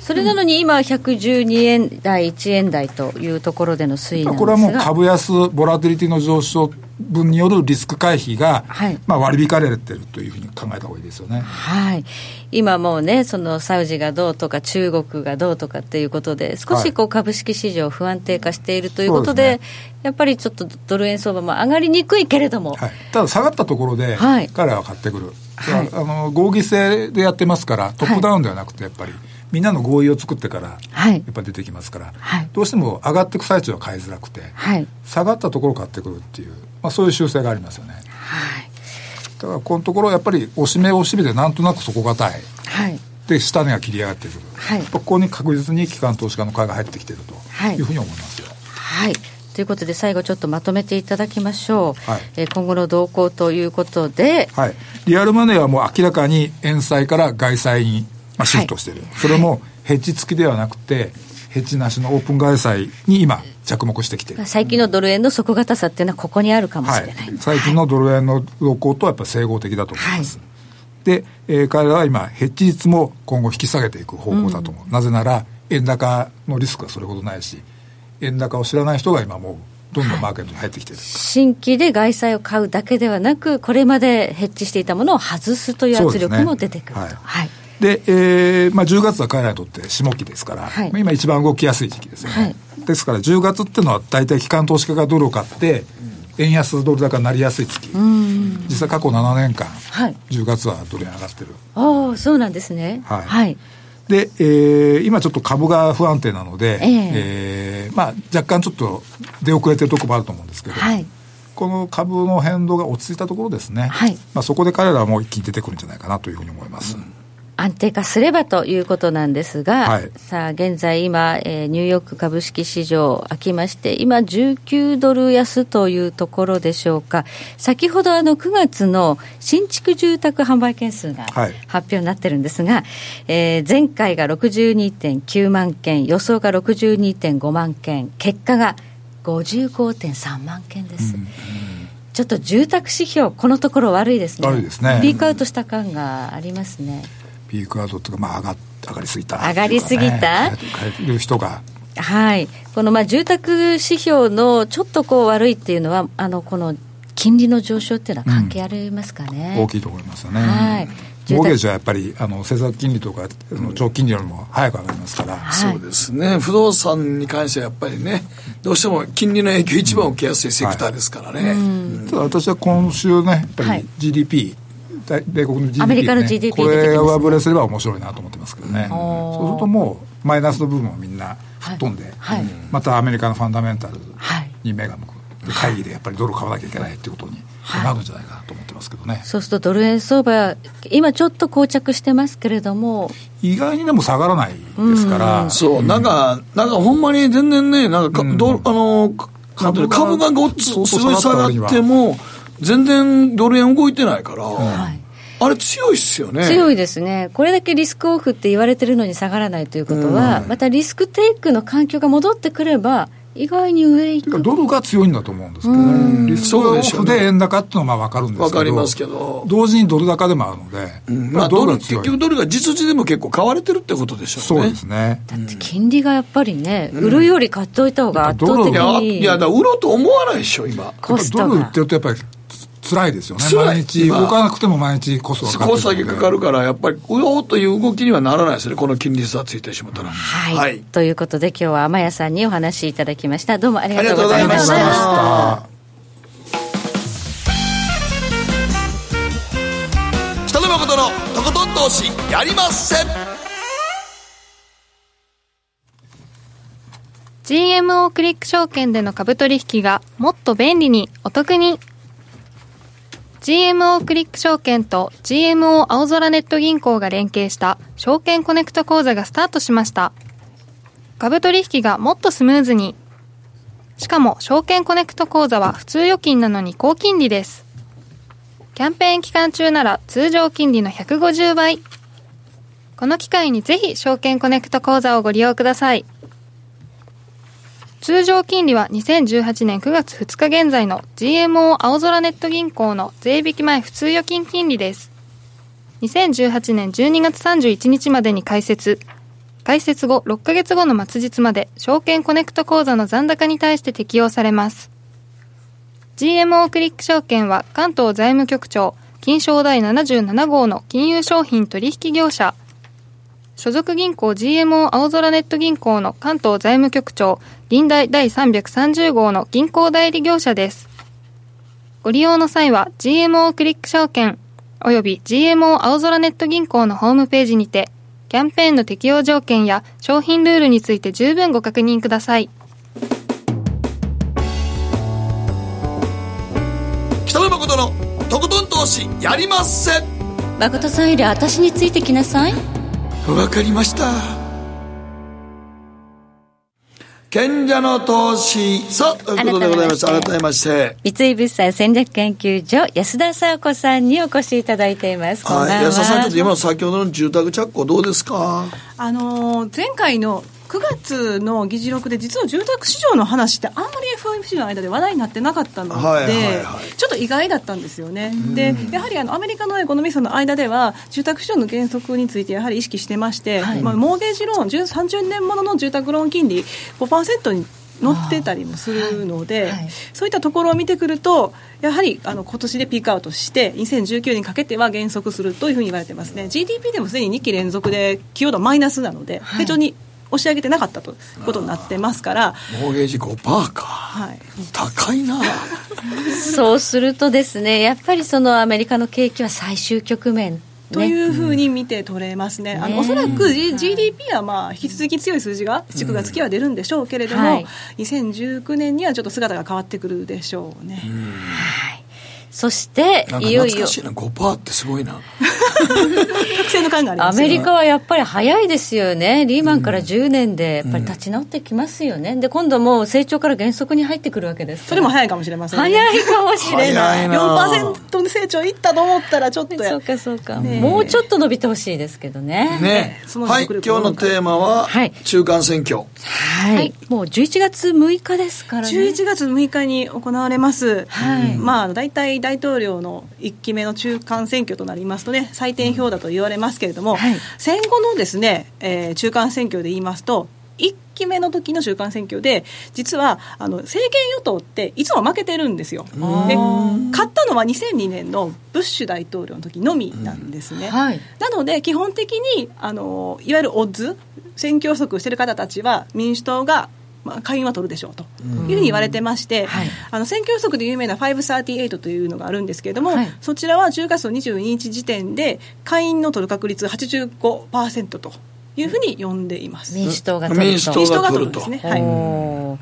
それなのに今、112円台、1円台というところでの推移これはもう株安、ボラティリティの上昇分によるリスク回避が、はい、まあ割り引かれてるというふうに考えた方がいいですよね。はい。今もうね、そのサウジがどうとか中国がどうとかっていうことで、少しこう株式市場不安定化しているということで、はいでね、やっぱりちょっとドル円相場も上がりにくいけれども。はい、ただ下がったところで、彼らは買ってくる。はい、あの合議制でやってますから、トップダウンではなくて、やっぱり。みんなの合意を作ってから、やっぱ出てきますから、はい、どうしても上がっていく最中は買いづらくて、はい、下がったところを買ってくるっていう、まあ、そういう修正がありますよね。はい、だからこのところやっぱり押し目押し目でなんとなく底堅い。はい、で下値が切り上がってくる、はい、ここに確実に機関投資家の買いが入ってきているというふうに思いますよ。はい。ということで最後ちょっとまとめていただきましょう、はい、えー、今後の動向ということで、はい、リアルマネーはもう明らかに円債から外債にまあ、シフトしてる、はい、それもヘッジ付きではなくて、ヘッジなしのオープン外債に今、着目してきてる。最近のドル円の底堅さっていうのは、ここにあるかもしれない、はい、最近のドル円の動向とはやっぱり整合的だと思います。はい、で、えー、彼らは今、ヘッジ率も今後引き下げていく方向だと思う、うん、なぜなら、円高のリスクはそれほどないし、円高を知らない人が今、もうどんどんマーケットに入ってきてる、はい、新規で外債を買うだけではなく、これまでヘッジしていたものを外すという圧力も出てくると。で、えーまあ、10月は彼らにとって下期ですから、はい、今一番動きやすい時期ですよね、はい、ですから10月っていうのは大体機関投資家がドルを買って円安ドル高になりやすい月。実際過去7年間、はい、10月はドル円上がってる。ああそうなんですね。はい、はい、で、えー、今ちょっと株が不安定なので、えー、えー、まあ、若干ちょっと出遅れてるところもあると思うんですけど、はい、この株の変動が落ち着いたところですね、はい。まあ、そこで彼らはもう一気に出てくるんじゃないかなというふうに思います、うん安定化すればということなんですが、はい、さあ、現在今、えー、ニューヨーク株式市場開きまして、今19ドル安というところでしょうか。先ほどあの9月の新築住宅販売件数が発表になってるんですが、はい、えー、前回が62.9万件、予想が62.5万件、結果が55.3万件です。うんちょっと住宅指標、このところ悪いですね。悪いですね。ピークアウトした感がありますね。ピークアウトとか、まあ、上が上がりすぎた、ね、上がりすぎた？いう人が。はい、このまあ住宅指標のちょっとこう悪いっていうのは、あのこの金利の上昇っていうのは関係ありますかね、うん、大きいと思いますよね。はい。モーゲージはやっぱりあの政策金利とかの長期金利よりも早く上がりますから、はい、そうですね、不動産に関してはやっぱりね、どうしても金利の影響、一番受けやすいセクターですからね。はい。うん、ただ私は今週ね、やっぱり GDP、米国の GDP、ね、アメリカの GDP これが上振れすれば面白いなと思ってますけどね、そうするともう、マイナスの部分をみんな吹っ飛んで、はい。はい、またアメリカのファンダメンタルに目が向く、会議でやっぱりドル買わなきゃいけないっていうことになるんじゃないかなと思ってますけどね、そうするとドル円相場、今ちょっと膠着してますけれども、意外にでも下がらないですから、うそう、なんか、なんかほんまに全然ね、なんか、うん、どあの株がごっつすごい下がっても、全然ドル円動いてないから。はいあれ強いっすよね。強いですね、これだけリスクオフって言われてるのに下がらないということは、うん、またリスクテイクの環境が戻ってくれば、意外に上行く。ドルが強いんだと思うんですけどね、リスクオフで円高っていうのはまあ分かるんですけど、分かりますけど。同時にドル高でもあるので、うん、まあ、ドル結局、ドルが実時でも結構買われてるってことでしょうね。そうですね。だって金利がやっぱりね、売るより買っておいた方が圧倒的に、いや、だ売ろうと思わないでしょ、今。コストドル売ってるとやっぱり辛いですよね。毎日動かなくても毎日コストがかかる。コストだけかかるから、やっぱり、うおーという動きにはならないですね、この金利差ついてしまったら。はい。はい、ということで、今日は天谷さんにお話しいただきました。どうもありがとうございました。ありがとうございました。北野誠のとことん投資やりません GMO クリック証券での株取引がもっと便利にお得に GMO クリック証券と GMO 青空ネット銀行が連携した証券コネクト講座がスタートしました。株取引がもっとスムーズに。しかも証券コネクト口座は普通預金なのに高金利です。キャンペーン期間中なら通常金利の150倍。この機会にぜひ証券コネクト口座をご利用ください。通常金利は2018年9月2日現在の GMO 青空ネット銀行の税引き前普通預金金利です。2018年12月31日までに開設。開設後6ヶ月後の末日まで証券コネクト口座の残高に対して適用されます。GMO クリック証券は関東財務局長、金賞第77号の金融商品取引業者、所属銀行 GMO 青空ネット銀行の関東財務局長、臨大第330号の銀行代理業者です。ご利用の際は GMO クリック証券及び GMO 青空ネット銀行のホームページにて、キャンペーンの適用条件や商品ルールについて十分ご確認ください。北野誠のとことん投資やりません誠さんより私についてきなさい。わかりました。賢者の投資。さあということでございまして改めまして。三井物産戦略研究所安田沙子さんにお越しいただいています。はい。安田さんちょっと今の先ほどの住宅着工どうですか？あの前回の9月の議事録で実は住宅市場の話ってあんまり FOMC の間で話題になってなかったので、はいはいはい、ちょっと意外だったんですよね。でやはりあのアメリカのエコノミストの間では住宅市場の原則についてやはり意識してまして、はい、まあ、モーゲージローン30年ものの住宅ローン金利5%に乗ってたりもするので、はい。はい、そういったところを見てくると、やはりあの今年でピークアウトして、2019年にかけては減速するというふうに言われてますね、GDP でもすでに2期連続で、寄与度マイナスなので、非常に押し上げてなかったということになってますから。モーゲージ5%か、はい、高いな。そうするとですねやっぱりそのアメリカの景気は最終局面というふうに見て取れますね、うん、あのおそらく、G、GDP はまあ引き続き強い数字が7月期は出るんでしょうけれども、うんはい、2019年にはちょっと姿が変わってくるでしょうね。うん、はいそしていよいよ。懐かしいな5%ってすごいな。覚醒の感がありますアメリカはやっぱり早いですよね。リーマンから10年でやっぱり立ち直ってきますよね、うん、で今度もう成長から減速に入ってくるわけです。それも早いかもしれません、ね、早いかもしれない。い4%の成長いったと思ったらちょっとそうかそうか、ね、もうちょっと伸びてほしいですけどね。ね。はい今日のテーマは中間選挙。はい、はい、もう11月6日ですからね。11月6日に行われます、はい、まあ大体大統領の1期目の中間選挙となりますとね採点票だと言われますけれども、はい、戦後のですね、えー、中間選挙で言いますと1期目の時の中間選挙で実はあの政権与党っていつも負けてるんですよ。で勝ったのは2002年のブッシュ大統領の時のみなんですね、うん。はい、なので基本的にあのいわゆるオッズ選挙予測してる方たちは民主党がまあ、下院は取るでしょうというふうに言われてまして、はい、あの選挙予測で有名な538というのがあるんですけれども、はい、そちらは10月22日時点で下院の取る確率85%というふうに呼んでいます。民主党が取ると。民主党が取るですね、はい、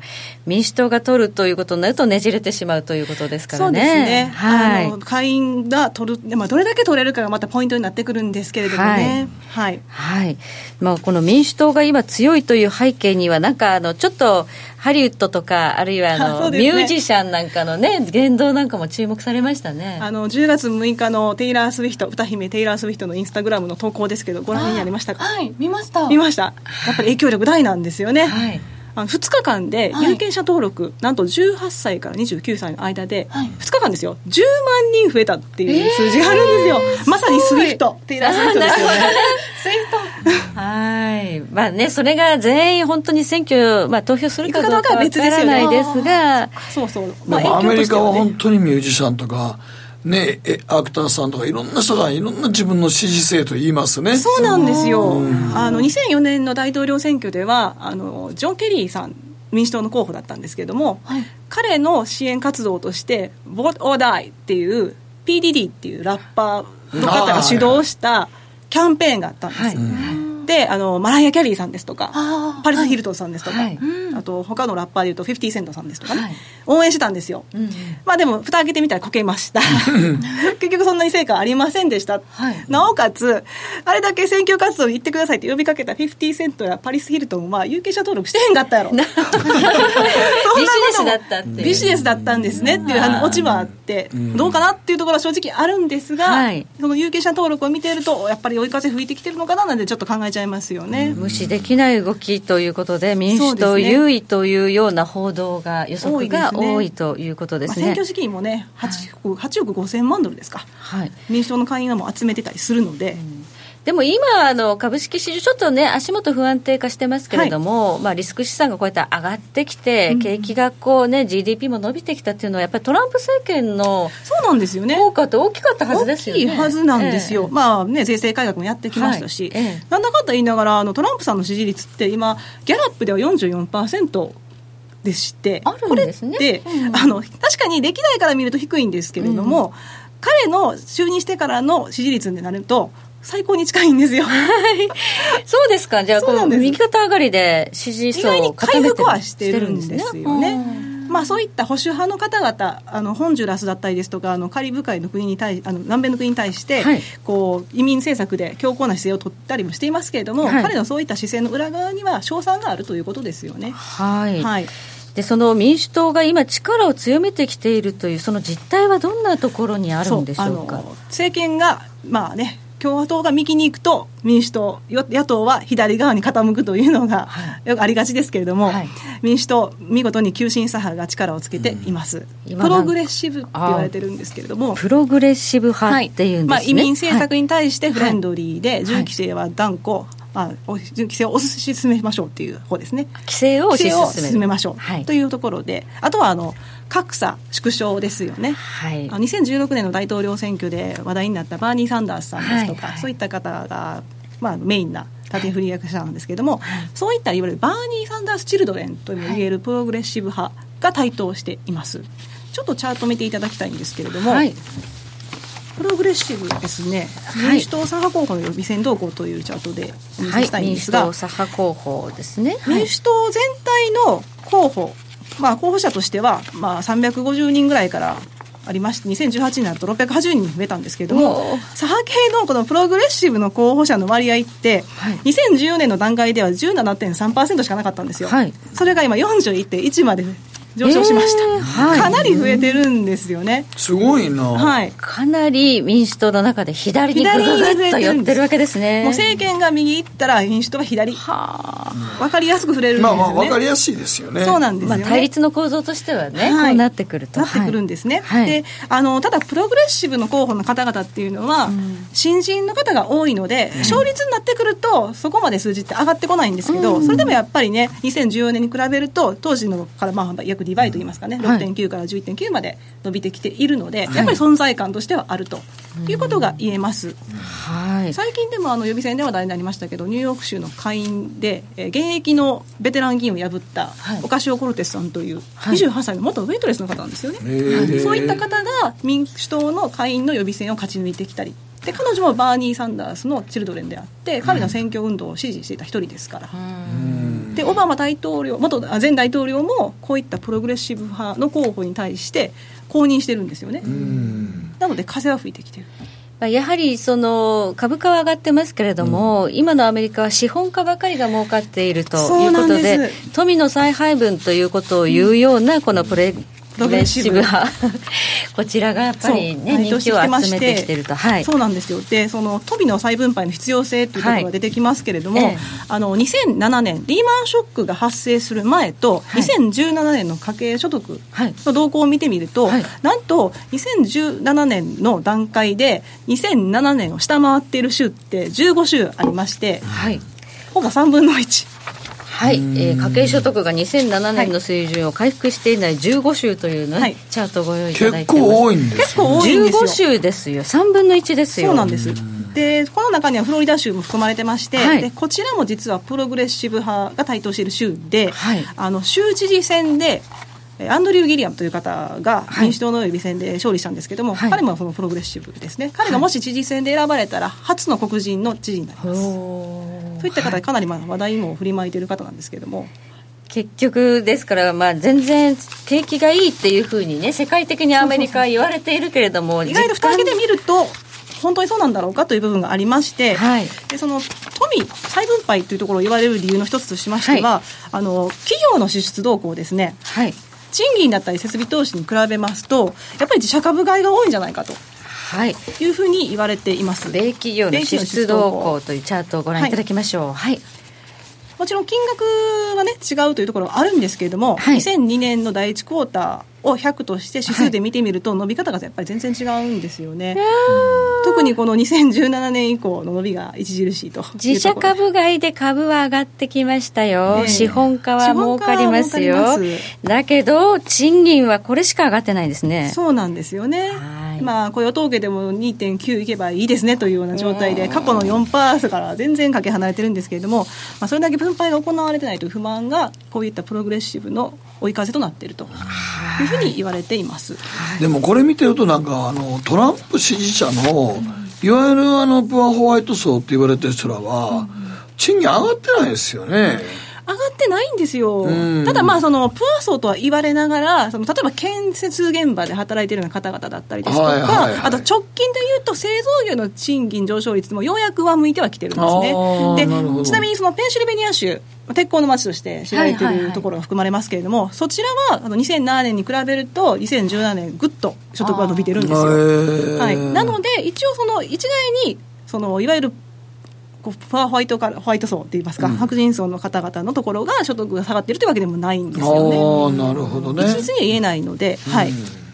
民主党が取るということになるとねじれてしまうということですからね。そうですね、はい、あの下院が取る、まあ、どれだけ取れるかがまたポイントになってくるんですけれどもね。はい、はい、まあ、この民主党が今強いという背景にはなんかあのちょっとハリウッドとかあるいはあの、ね、ミュージシャンなんかのね言動なんかも注目されましたね。あの10月6日のテイラー・スウィフト歌姫テイラー・スウィフトのインスタグラムの投稿ですけどご覧になりましたか？はい。見ました。見ました。やっぱり影響力大なんですよね、はいあの2日間で有権者登録、はい、なんと18歳から29歳の間で、はい、2日間ですよ。10万人増えたっていう数字があるんですよ、えー、まさにスイフト。テイラー・スウィフトですよね。スイフト。はい。まあねそれが全員本当に選挙、まあ、投票するかどうかは分からないですが。そうそう、まあ、アメリカは本当にミュージシャンとかね、えアクターさんとかいろんな人がいろんな自分の支持政党言いますね。そうなんですよ、あの2004年の大統領選挙ではあのジョン・ケリーさん民主党の候補だったんですけれども、はい、彼の支援活動として「Vote or Die」っていう PDD っていうラッパーの方が主導したキャンペーンがあったんです、はいであのマライア・キャリーさんですとかパリス・ヒルトンさんですとか、はい、あと他のラッパーでいうと50セントさんですとかね、はい、応援してたんですよ、うん、まあでも蓋開けてみたらこけました。結局そんなに成果ありませんでした、はい、なおかつあれだけ選挙活動に行ってくださいって呼びかけた50セントやパリス・ヒルトンは有権者登録してへんかったやろ。ビジネスだったってビジネスだったんですねっていうオチはあって、どうかなっていうところは正直あるんですが、その有権者登録を見ているとやっぱり追い風吹いてきてるのかななんてちょっと考えちゃいますよね、無視できない動きということで民主党優位というような報道が予測が多いということですね、まあ、選挙資金もね 8, 億8億5000万ドルですか、はい、民主党の会員はもう集めてたりするので、うんでも今あの、株式市場、ちょっとね、足元不安定化してますけれども、はい、まあ、リスク資産がこうやって上がってきて、うん、景気がこう、ね、GDP も伸びてきたっていうのは、やっぱりトランプ政権のそうなんですよね。効果って大きかったはずですよね。大きいはずなんですよ、えまあね、税制改革もやってきましたし、はい。え、なんだかんだ言いながらあの、トランプさんの支持率って、今、ギャラップでは44%。でして、あるんですね、うん、あの確かに歴代から見ると低いんですけれども、うん、彼の就任してからの支持率になると最高に近いんですよ。そうですか？じゃあ、この右肩上がりで支持層を回復はしてるんですよね。まあ、そういった保守派の方々あのホンジュラスだったりですとかあのカリブ海の国に対あの南米の国に対して、はい、こう移民政策で強硬な姿勢を取ったりもしていますけれども、はい、彼のそういった姿勢の裏側には勝算があるということですよね。はい、はい。でその民主党が今、力を強めてきているという、その実態はどんなところにあるんでしょうか？政権が、まあね、共和党が右に行くと民主党野党は左側に傾くというのが、よくありがちですけれども、はい、民主党見事に急進左派が力をつけています、うん、プログレッシブって言われてるんですけれども。プログレッシブ派っていうんですね、はい、まあ、移民政策に対してフレンドリーで、銃規制は断固、まあ、規制を推し進めましょう。っていう方ですね規制を進めましょう、というところであとはあの格差縮小ですよね、はい、2016年の大統領選挙で話題になったバーニー・サンダースさんですとか、はいはい、そういった方が、まあ、メインな縦振り役者なんですけれども、はい、そういったいわゆるバーニー・サンダース・チルドレンとも言えるプログレッシブ派が台頭しています。ちょっとチャート見ていただきたいんですけれども、はい、プログレッシブですね、民主党左派候補の予備選動向というチャートでお見せしたいんですが、民主党左派候補ですね、民主党全体の候補まあ、候補者としては、まあ、350人ぐらいからありまして2018年になると680人増えたんですけれども左派系のこのプログレッシブの候補者の割合って、はい、2014年の段階では17.3%しかなかったんですよ、はい、それが今41.1まで上昇しました、えーはい、かなり増えてるんですよね。すごいな、はい、かなり民主党の中で左にぐぐぐっと寄ってるわけですね。もう政権が右行ったら民主党は左。は分かりやすく触れるんですよね、まあ、まあ分かりやすいですよね。そうなんですよ、ね、まあ、対立の構造としてはね、はい、こうなってくると。なってくるんですね、はい、であのただプログレッシブの候補の方々っていうのは、うん、新人の方が多いので、勝率になってくるとそこまで数字って上がってこないんですけど、うん、それでもやっぱりね2014年に比べると当時のからまあ約2倍といいますかね、6.9から11.9まで伸びてきているので、はい、やっぱり存在感としてはあるということが言えます、はい、最近でもあの予備選で話題になりましたけどニューヨーク州の下院で、えー、現役のベテラン議員を破ったオカシオ・コルテスさんという28歳の元ウェイトレスの方なんですよね、はい、そういった方が民主党の下院の予備選を勝ち抜いてきたりで彼女もバーニー・サンダースのチルドレンであって彼の選挙運動を支持していた一人ですから。でオバマ大統領元前大統領もこういったプログレッシブ派の候補に対して公認してるんですよね。なので風は吹いてきてる。やはりその株価は上がってますけれども、うん、今のアメリカは資本家ばかりが儲かっているということで、富の再配分ということを言うような、このプレプログレッシブ。派 こちらがやっぱりね人気を集めてきてると、はい、そうなんですよ。でその飛びの再分配の必要性というところが出てきますけれども、はい、あの2007年リーマンショックが発生する前と、はい、2017年の家計所得の動向を見てみると、はい、なんと2017年の段階で2007年を下回っている州って15州ありまして、はい、ほぼ3分の1。はい、えー、家計所得が2007年の水準を回復していない15州というね、はい、チャートをご用意いただいて結構多いんです。結構多いんですよ15州ですよ。3分の1ですよ。そうなんです。でこの中にはフロリダ州も含まれてまして、はい、でこちらも実はプログレッシブ派が台頭している州で、はい、あの州知事選でアンドリュー・ギリアムという方が民主党の予備選で勝利したんですけども、はい、彼もそのプログレッシブですね、彼がもし知事選で選ばれたら、初の黒人の知事になります。そういった方、かなりまあ話題も振りまいている方なんですけれども。結局ですから、まあ、全然景気がいいっていうふうにね世界的にアメリカは言われているけれども意外と蓋開けてみると本当にそうなんだろうかという部分がありまして、はい、でその富再分配というところを言われる理由の一つとしましては、はい、あの企業の支出動向ですね、はい、賃金だったり設備投資に比べますとやっぱり自社株買いが多いんじゃないかと。はい、いうふうに言われています。米企業の支出動向というチャートをご覧いただきましょう。はい、はいもちろん金額はね違うというところはあるんですけれども、はい、2002年の第1クォーターを100として指数で見てみると伸び方がやっぱり全然違うんですよね、特にこの2017年以降の伸びが著しいと。自社株買いで株は上がってきましたよ、ね、資本家は儲かりますよ。だけど賃金はこれしか上がってないですね。そうなんですよね。まあ、雇用統計でも2.9いけばいいですねというような状態で、過去の4%から全然かけ離れてるんですけれども、まあ、それだけ分配が行われてないという不満が、こういったプログレッシブの追い風となっているというふうに言われています。でもこれ見てると、なんかあのトランプ支持者の、いわゆるあのプアホワイト層って言われてる人らは、賃金上がってないですよね。上がってないんですよ、ただ、まあそのプア層とは言われながら、その例えば建設現場で働いているような方々だったりですとか、はいはいはい、あと直近でいうと、製造業の賃金上昇率もようやく上向いてはきてるんですね。でちなみにそのペンシルベニア州鉄鋼の街として知られているところが含まれますけれども、はいはいはい、そちらはあの2007年に比べると、2017年、ぐっと所得が伸びてるんですよ。はい、なので、一応、その一概にそのいわゆるホワイトからホワイト層って言いますか、うん、白人層の方々のところが所得が下がっているというわけでもないんですよね。なるほどね。一律には言えないので、はい、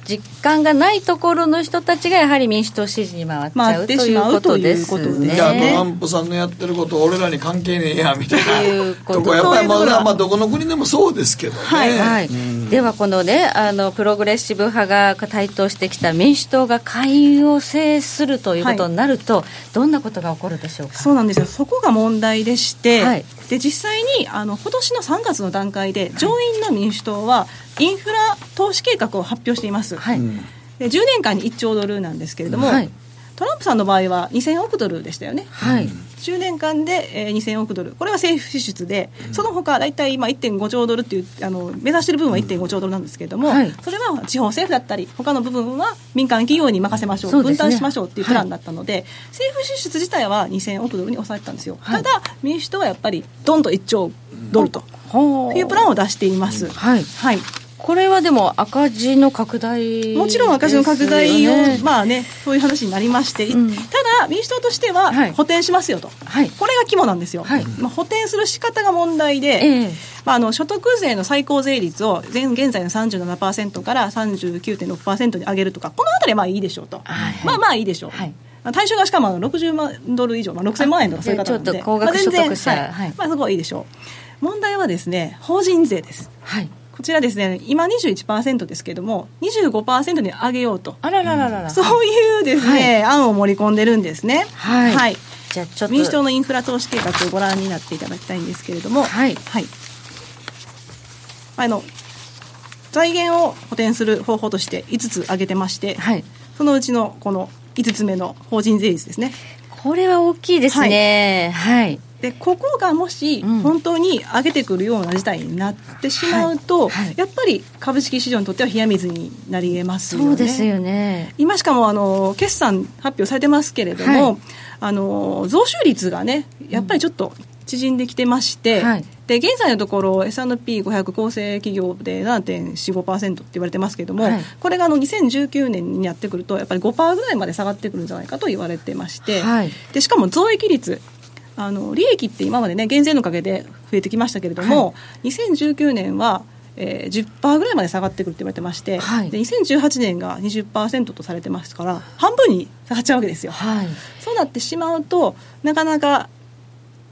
実感がないところの人たちがやはり民主党支持に回っちゃうということですね。いやトランプさんのやってること俺らに関係ねえやみたいなとこやっぱりまあまあどこの国でもそうですけどね。はい、はい、ではこのねあのプログレッシブ派が台頭してきた民主党が下院を制するということになると、はい、どんなことが起こるでしょうか？そうなんですよ。そこが問題でして、はい、で実際にあの今年の3月の段階で上院の民主党はインフラ投資計画を発表しています。はい。で10年間に1兆ドルなんですけれども、はい、トランプさんの場合は2000億ドルでしたよね。はい、10年間で、えー、2000億ドル、これは政府支出で、うん、その他大体今1.5兆ドルっていうあの、目指している部分は1.5兆ドルなんですけれども、はい、それは地方政府だったり、他の部分は民間企業に任せましょう、うね、分担しましょうっていうプランだったので、はい、政府支出自体は2000億ドルに抑えてたんですよ、はい、ただ、民主党はやっぱり、どんと1兆ドルというプランを出しています。はい、はいこれはでも赤字の拡大、もちろん赤字の拡大を、まあね、そういう話になりまして、うん、ただ、民主党としては補填しますよと、はい、これが肝なんですよ、はい、まあ、補填する仕方が問題で、えー、まあ、あの所得税の最高税率を現現在の37%から39.6%に上げるとか、このあたりはまあいいでしょうと、はい、まあまあいいでしょう。はい。対象がしかも60万ドル以上、まあ、6000万円とかそういう方なんで、ちょっと高額所得者、まあ、はい、まあ、そこはいいでしょう。問題はですね、法人税です。はいこちらですね、今21%ですけれども、25%に上げようと。あららららそういうですね、はい、案を盛り込んでるんですね。はい。はい、じゃあちょっと。民主党のインフラ投資計画をご覧になっていただきたいんですけれども、はい。はい。あの、財源を補填する方法として5つ挙げてまして、はい。そのうちのこの5つ目の法人税率ですね。これは大きいですね。はい、はいでここがもし本当に上げてくるような事態になってしまうと、うんはい。はい、やっぱり株式市場にとっては冷や水になり得ますよね。そうですよね。今しかもあの決算発表されてますけれども、はい、あの増収率がねやっぱりちょっと縮んできてまして、はい、で現在のところ S&P500 構成企業で7.45%って言われてますけれども、はい、これがあの2019年にやってくるとやっぱり5%ぐらいまで下がってくるんじゃないかと言われてまして、はい、でしかも増益率あの利益って今までね減税のおかげで増えてきましたけれども、はい、2019年はえー、10%ぐらいまで下がってくるって言われてまして、はい、で2018年が20%とされてますから半分に下がっちゃうわけですよ、はい、そうなってしまうとなかなか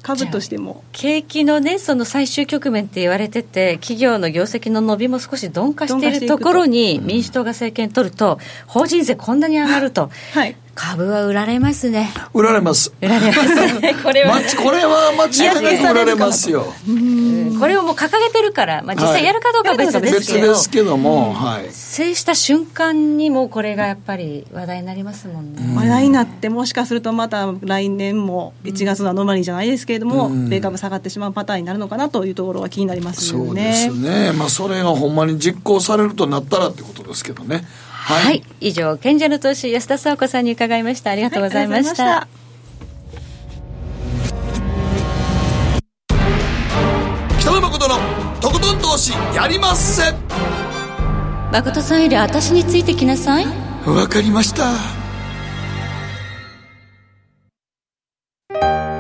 株としても景気のねその最終局面って言われてて企業の業績の伸びも少し鈍化しているところに民主党が政権取ると法人税こんなに上がると、はい、株は売られますね。売られます。売られますね。これは。これは間違いなく売られますよ。これをもう掲げてるから、まあ、実際やるかどうかは別ですけど、別ですけども、はい、制した瞬間にもこれがやっぱり話題になりますもんね。話題になって、もしかするとまた来年も1月のアノマリじゃないですけれども、米株下がってしまうパターンになるのかなというところは気になりますよね。そうですね。まあ、それがほんまに実行されるとなったらってことですけどね。はい、はい、以上賢者の投資安田沙子さんに伺いました。ありがとうございました、はい、北野誠のとことん投資やりまっせ。誠さんより私についてきなさい。わかりました。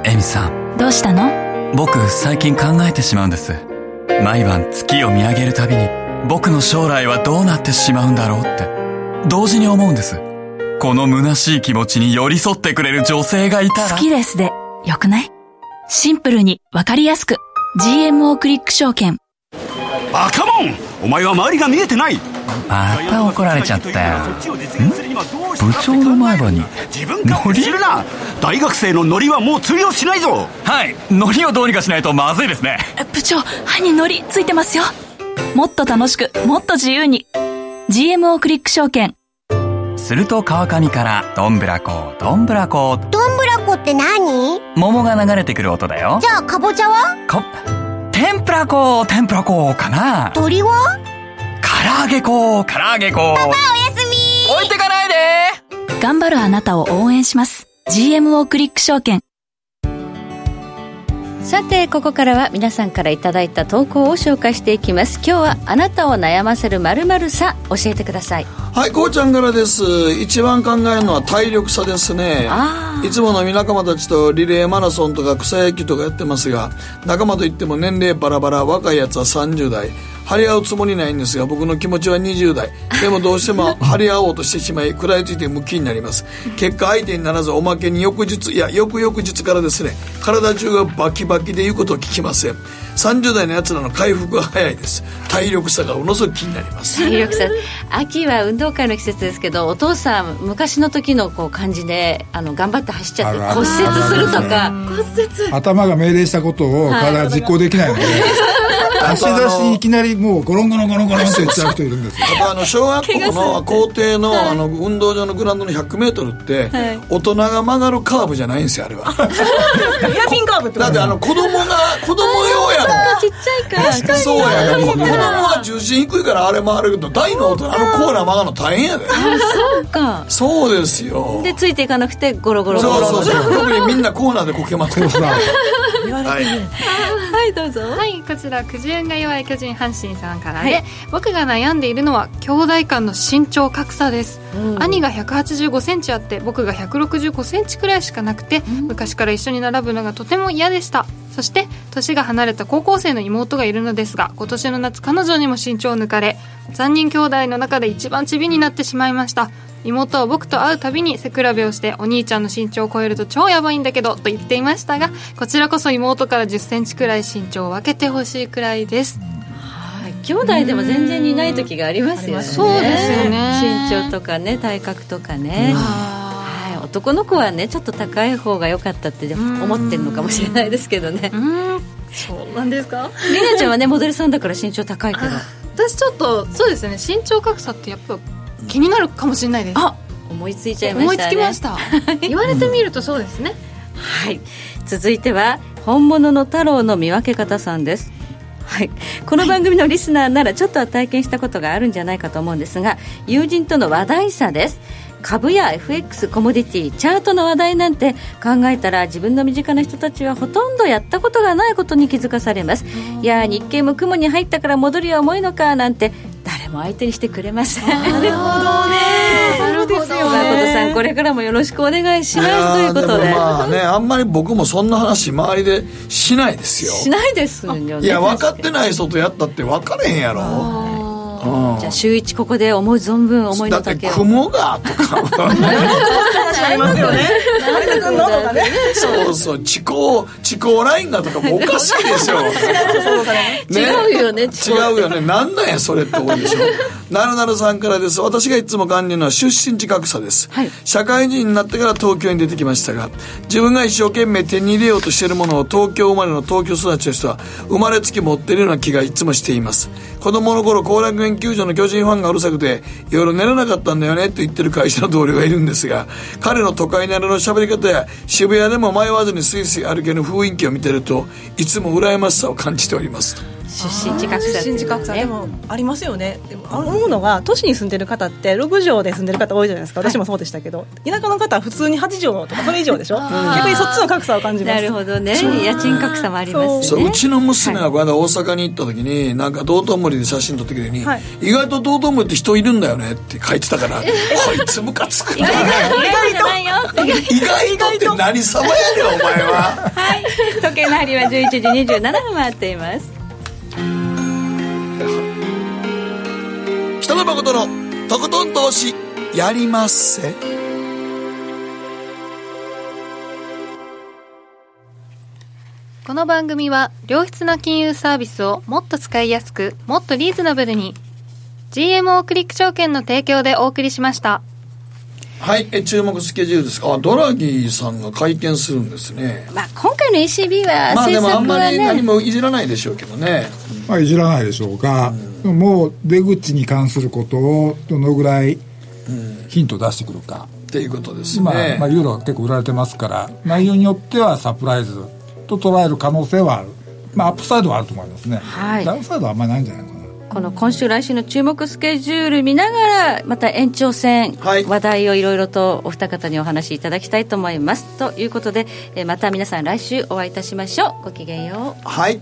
エミさん。どうしたの？僕最近考えてしまうんです。毎晩月を見上げるたびに僕の将来はどうなってしまうんだろうって。同時に思うんです。この虚しい気持ちに寄り添ってくれる女性がいたら。好きですで、よくない？シンプルにわかりやすく。GMO クリック証券。バカモンお前は周りが見えてないまた怒られちゃったよ。ん部長の前歯に。自分からするな大学生のノリはもう通用しないぞはい、ノリをどうにかしないとまずいですね。部長、歯にノリついてますよ。もっと楽しく、もっと自由に。GMO クリック証券すると川上からどんぶらこどんぶらこどんぶらこって何？桃が流れてくる音だよ。じゃあかぼちゃは？こ天ぷらこ天ぷらこかな。鳥は？唐揚げこ唐揚げこパパおやすみ。置いてかないで。頑張るあなたを応援します。GMO クリック証券さてここからは皆さんからいただいた投稿を紹介していきます。今日はあなたを悩ませるまるさ教えてください。はいこうちゃんからです。一番考えるのは体力差ですね。いつもの仲間たちとリレーマラソンとか草野球とかやってますが仲間といっても年齢バラバラ若いやつは30代張り合うつもりないんですが僕の気持ちは20代。でもどうしても 張り合おうとしてしまい食らいついてムキになります。結果相手にならずおまけに翌日いや翌々日からですね体中がバキバキで言うことを聞きません。30代のやつらの回復が早いです。体力差がものすごく気になります。体力差。秋は運動会の季節ですけどお父さん昔の時のこう感じであの頑張って走っちゃって骨折するとか。骨折。頭が命令したことを体が実行できないので、足出しいきなりもうゴロンゴロンゴロンゴロンって言っちゃう人いるんですよ。あとあの小学校の校庭のあの運動場のグラウンドの 100m って大人が曲がるカーブじゃないんですよあれは。ヘアピンカーブってだってあの子供が子供用やろちっちゃいから。そうや子供は重心低いからあれ回るけど大の大人のコーナー曲がるの大変やで。そうか。そうですよ。でついていかなくてゴロゴロゴロそうそうそう。特にみんなコーナーでこけますからはい、はい、どうぞ。はいこちらくじ運が弱い巨人阪神さんからで、はい、僕が悩んでいるのは兄弟間の身長格差です、うん、兄が1 8 5センチあって僕が1 6 5センチくらいしかなくて、うん、昔から一緒に並ぶのがとても嫌でした。そして年が離れた高校生の妹がいるのですが今年の夏彼女にも身長を抜かれ3人兄弟の中で一番チビになってしまいました妹は僕と会うたびに背比べをしてお兄ちゃんの身長を超えると超やばいんだけどと言っていましたがこちらこそ妹から1 0センチくらい身長を分けてほしいくらいです。兄弟でも全然似ない時がありますよね。そうですよね。身長とかね体格とかね。はい、男の子はねちょっと高い方が良かったって思ってるのかもしれないですけどね。そうなんですか？りなちゃんはねモデルさんだから身長高いけど私ちょっとそうですね。身長格差ってやっぱ気になるかもしれないです。あ思いついちゃいました、ね、思いつきました。言われてみるとそうですね、うん、はい。続いては本物の太郎の見分け方さんです。はい、この番組のリスナーならちょっとは体験したことがあるんじゃないかと思うんですが友人との話題差です。株や FX コモディティチャートの話題なんて考えたら自分の身近な人たちはほとんどやったことがないことに気づかされます。いや日経も雲に入ったから戻りは重いのかなんて誰も相手にしてくれません。なるほどね。なるほど誠さんこれからもよろしくお願いしますということで。まあねあんまり僕もそんな話周りでしないですよ。しないですよね。いや分かってない人とやったって分かれへんやろじゃあ週一ここで思う存分思いの丈を。雲がとかありますよねそうそう。地高地高ラインがとかもおかしいでしょ、ね、違うよね違うよね。なんなんやそれって思うでしょ。なるなるさんからです。私がいつも感じるのは出身地格差です、はい、社会人になってから東京に出てきましたが自分が一生懸命手に入れようとしているものを東京生まれの東京育ちの人は生まれつき持っているような気がいつもしています。子供の頃後楽園球場の巨人ファンがうるさくて夜寝れなかったんだよねと言ってる会社の同僚がいるんですが彼の都会なりの喋り方や渋谷でも迷わずにスイスイ歩ける雰囲気を見てるといつも羨ましさを感じておりますと。出身地格差、出身地格差。でもありますよね。でも思うのが都市に住んでる方って6畳で住んでる方多いじゃないですか。私もそうでしたけど、田舎の方は普通に8畳とかそれ以上でしょ？逆にそっちの格差を感じます。なるほどね。家賃格差もありますね。う。ちの娘がこの間大阪に行った時になんか道頓堀で写真撮ってきてに、はい、意外と道頓堀って人いるんだよねって書いてたからこいつムカつくな。意外と意外とって何様やねんお前は。はい。時計の針は11時27分回っています北野誠のとことん投資やりまっせ。この番組は良質な金融サービスをもっと使いやすくもっとリーズナブルに。GMO クリック証券の提供でお送りしました。はいえ注目スケジュールですか？あドラギーさんが会見するんですね、まあ、今回の ECB は、まあでもあんまり何もいじらないでしょうけどね、まあ、いじらないでしょうが、うん。もう出口に関することをどのぐらいヒント出してくるか、っていうことですね。今、まあ、ユーロ結構売られてますから内容によってはサプライズと捉える可能性はある。まあアップサイドはあると思いますね、はい、ダウンサイドはあんまりないんじゃないかなこの今週来週の注目スケジュール見ながらまた延長戦、はい、話題をいろいろとお二方にお話しいただきたいと思います。ということでまた皆さん来週お会いいたしましょう。ごきげんよう。はい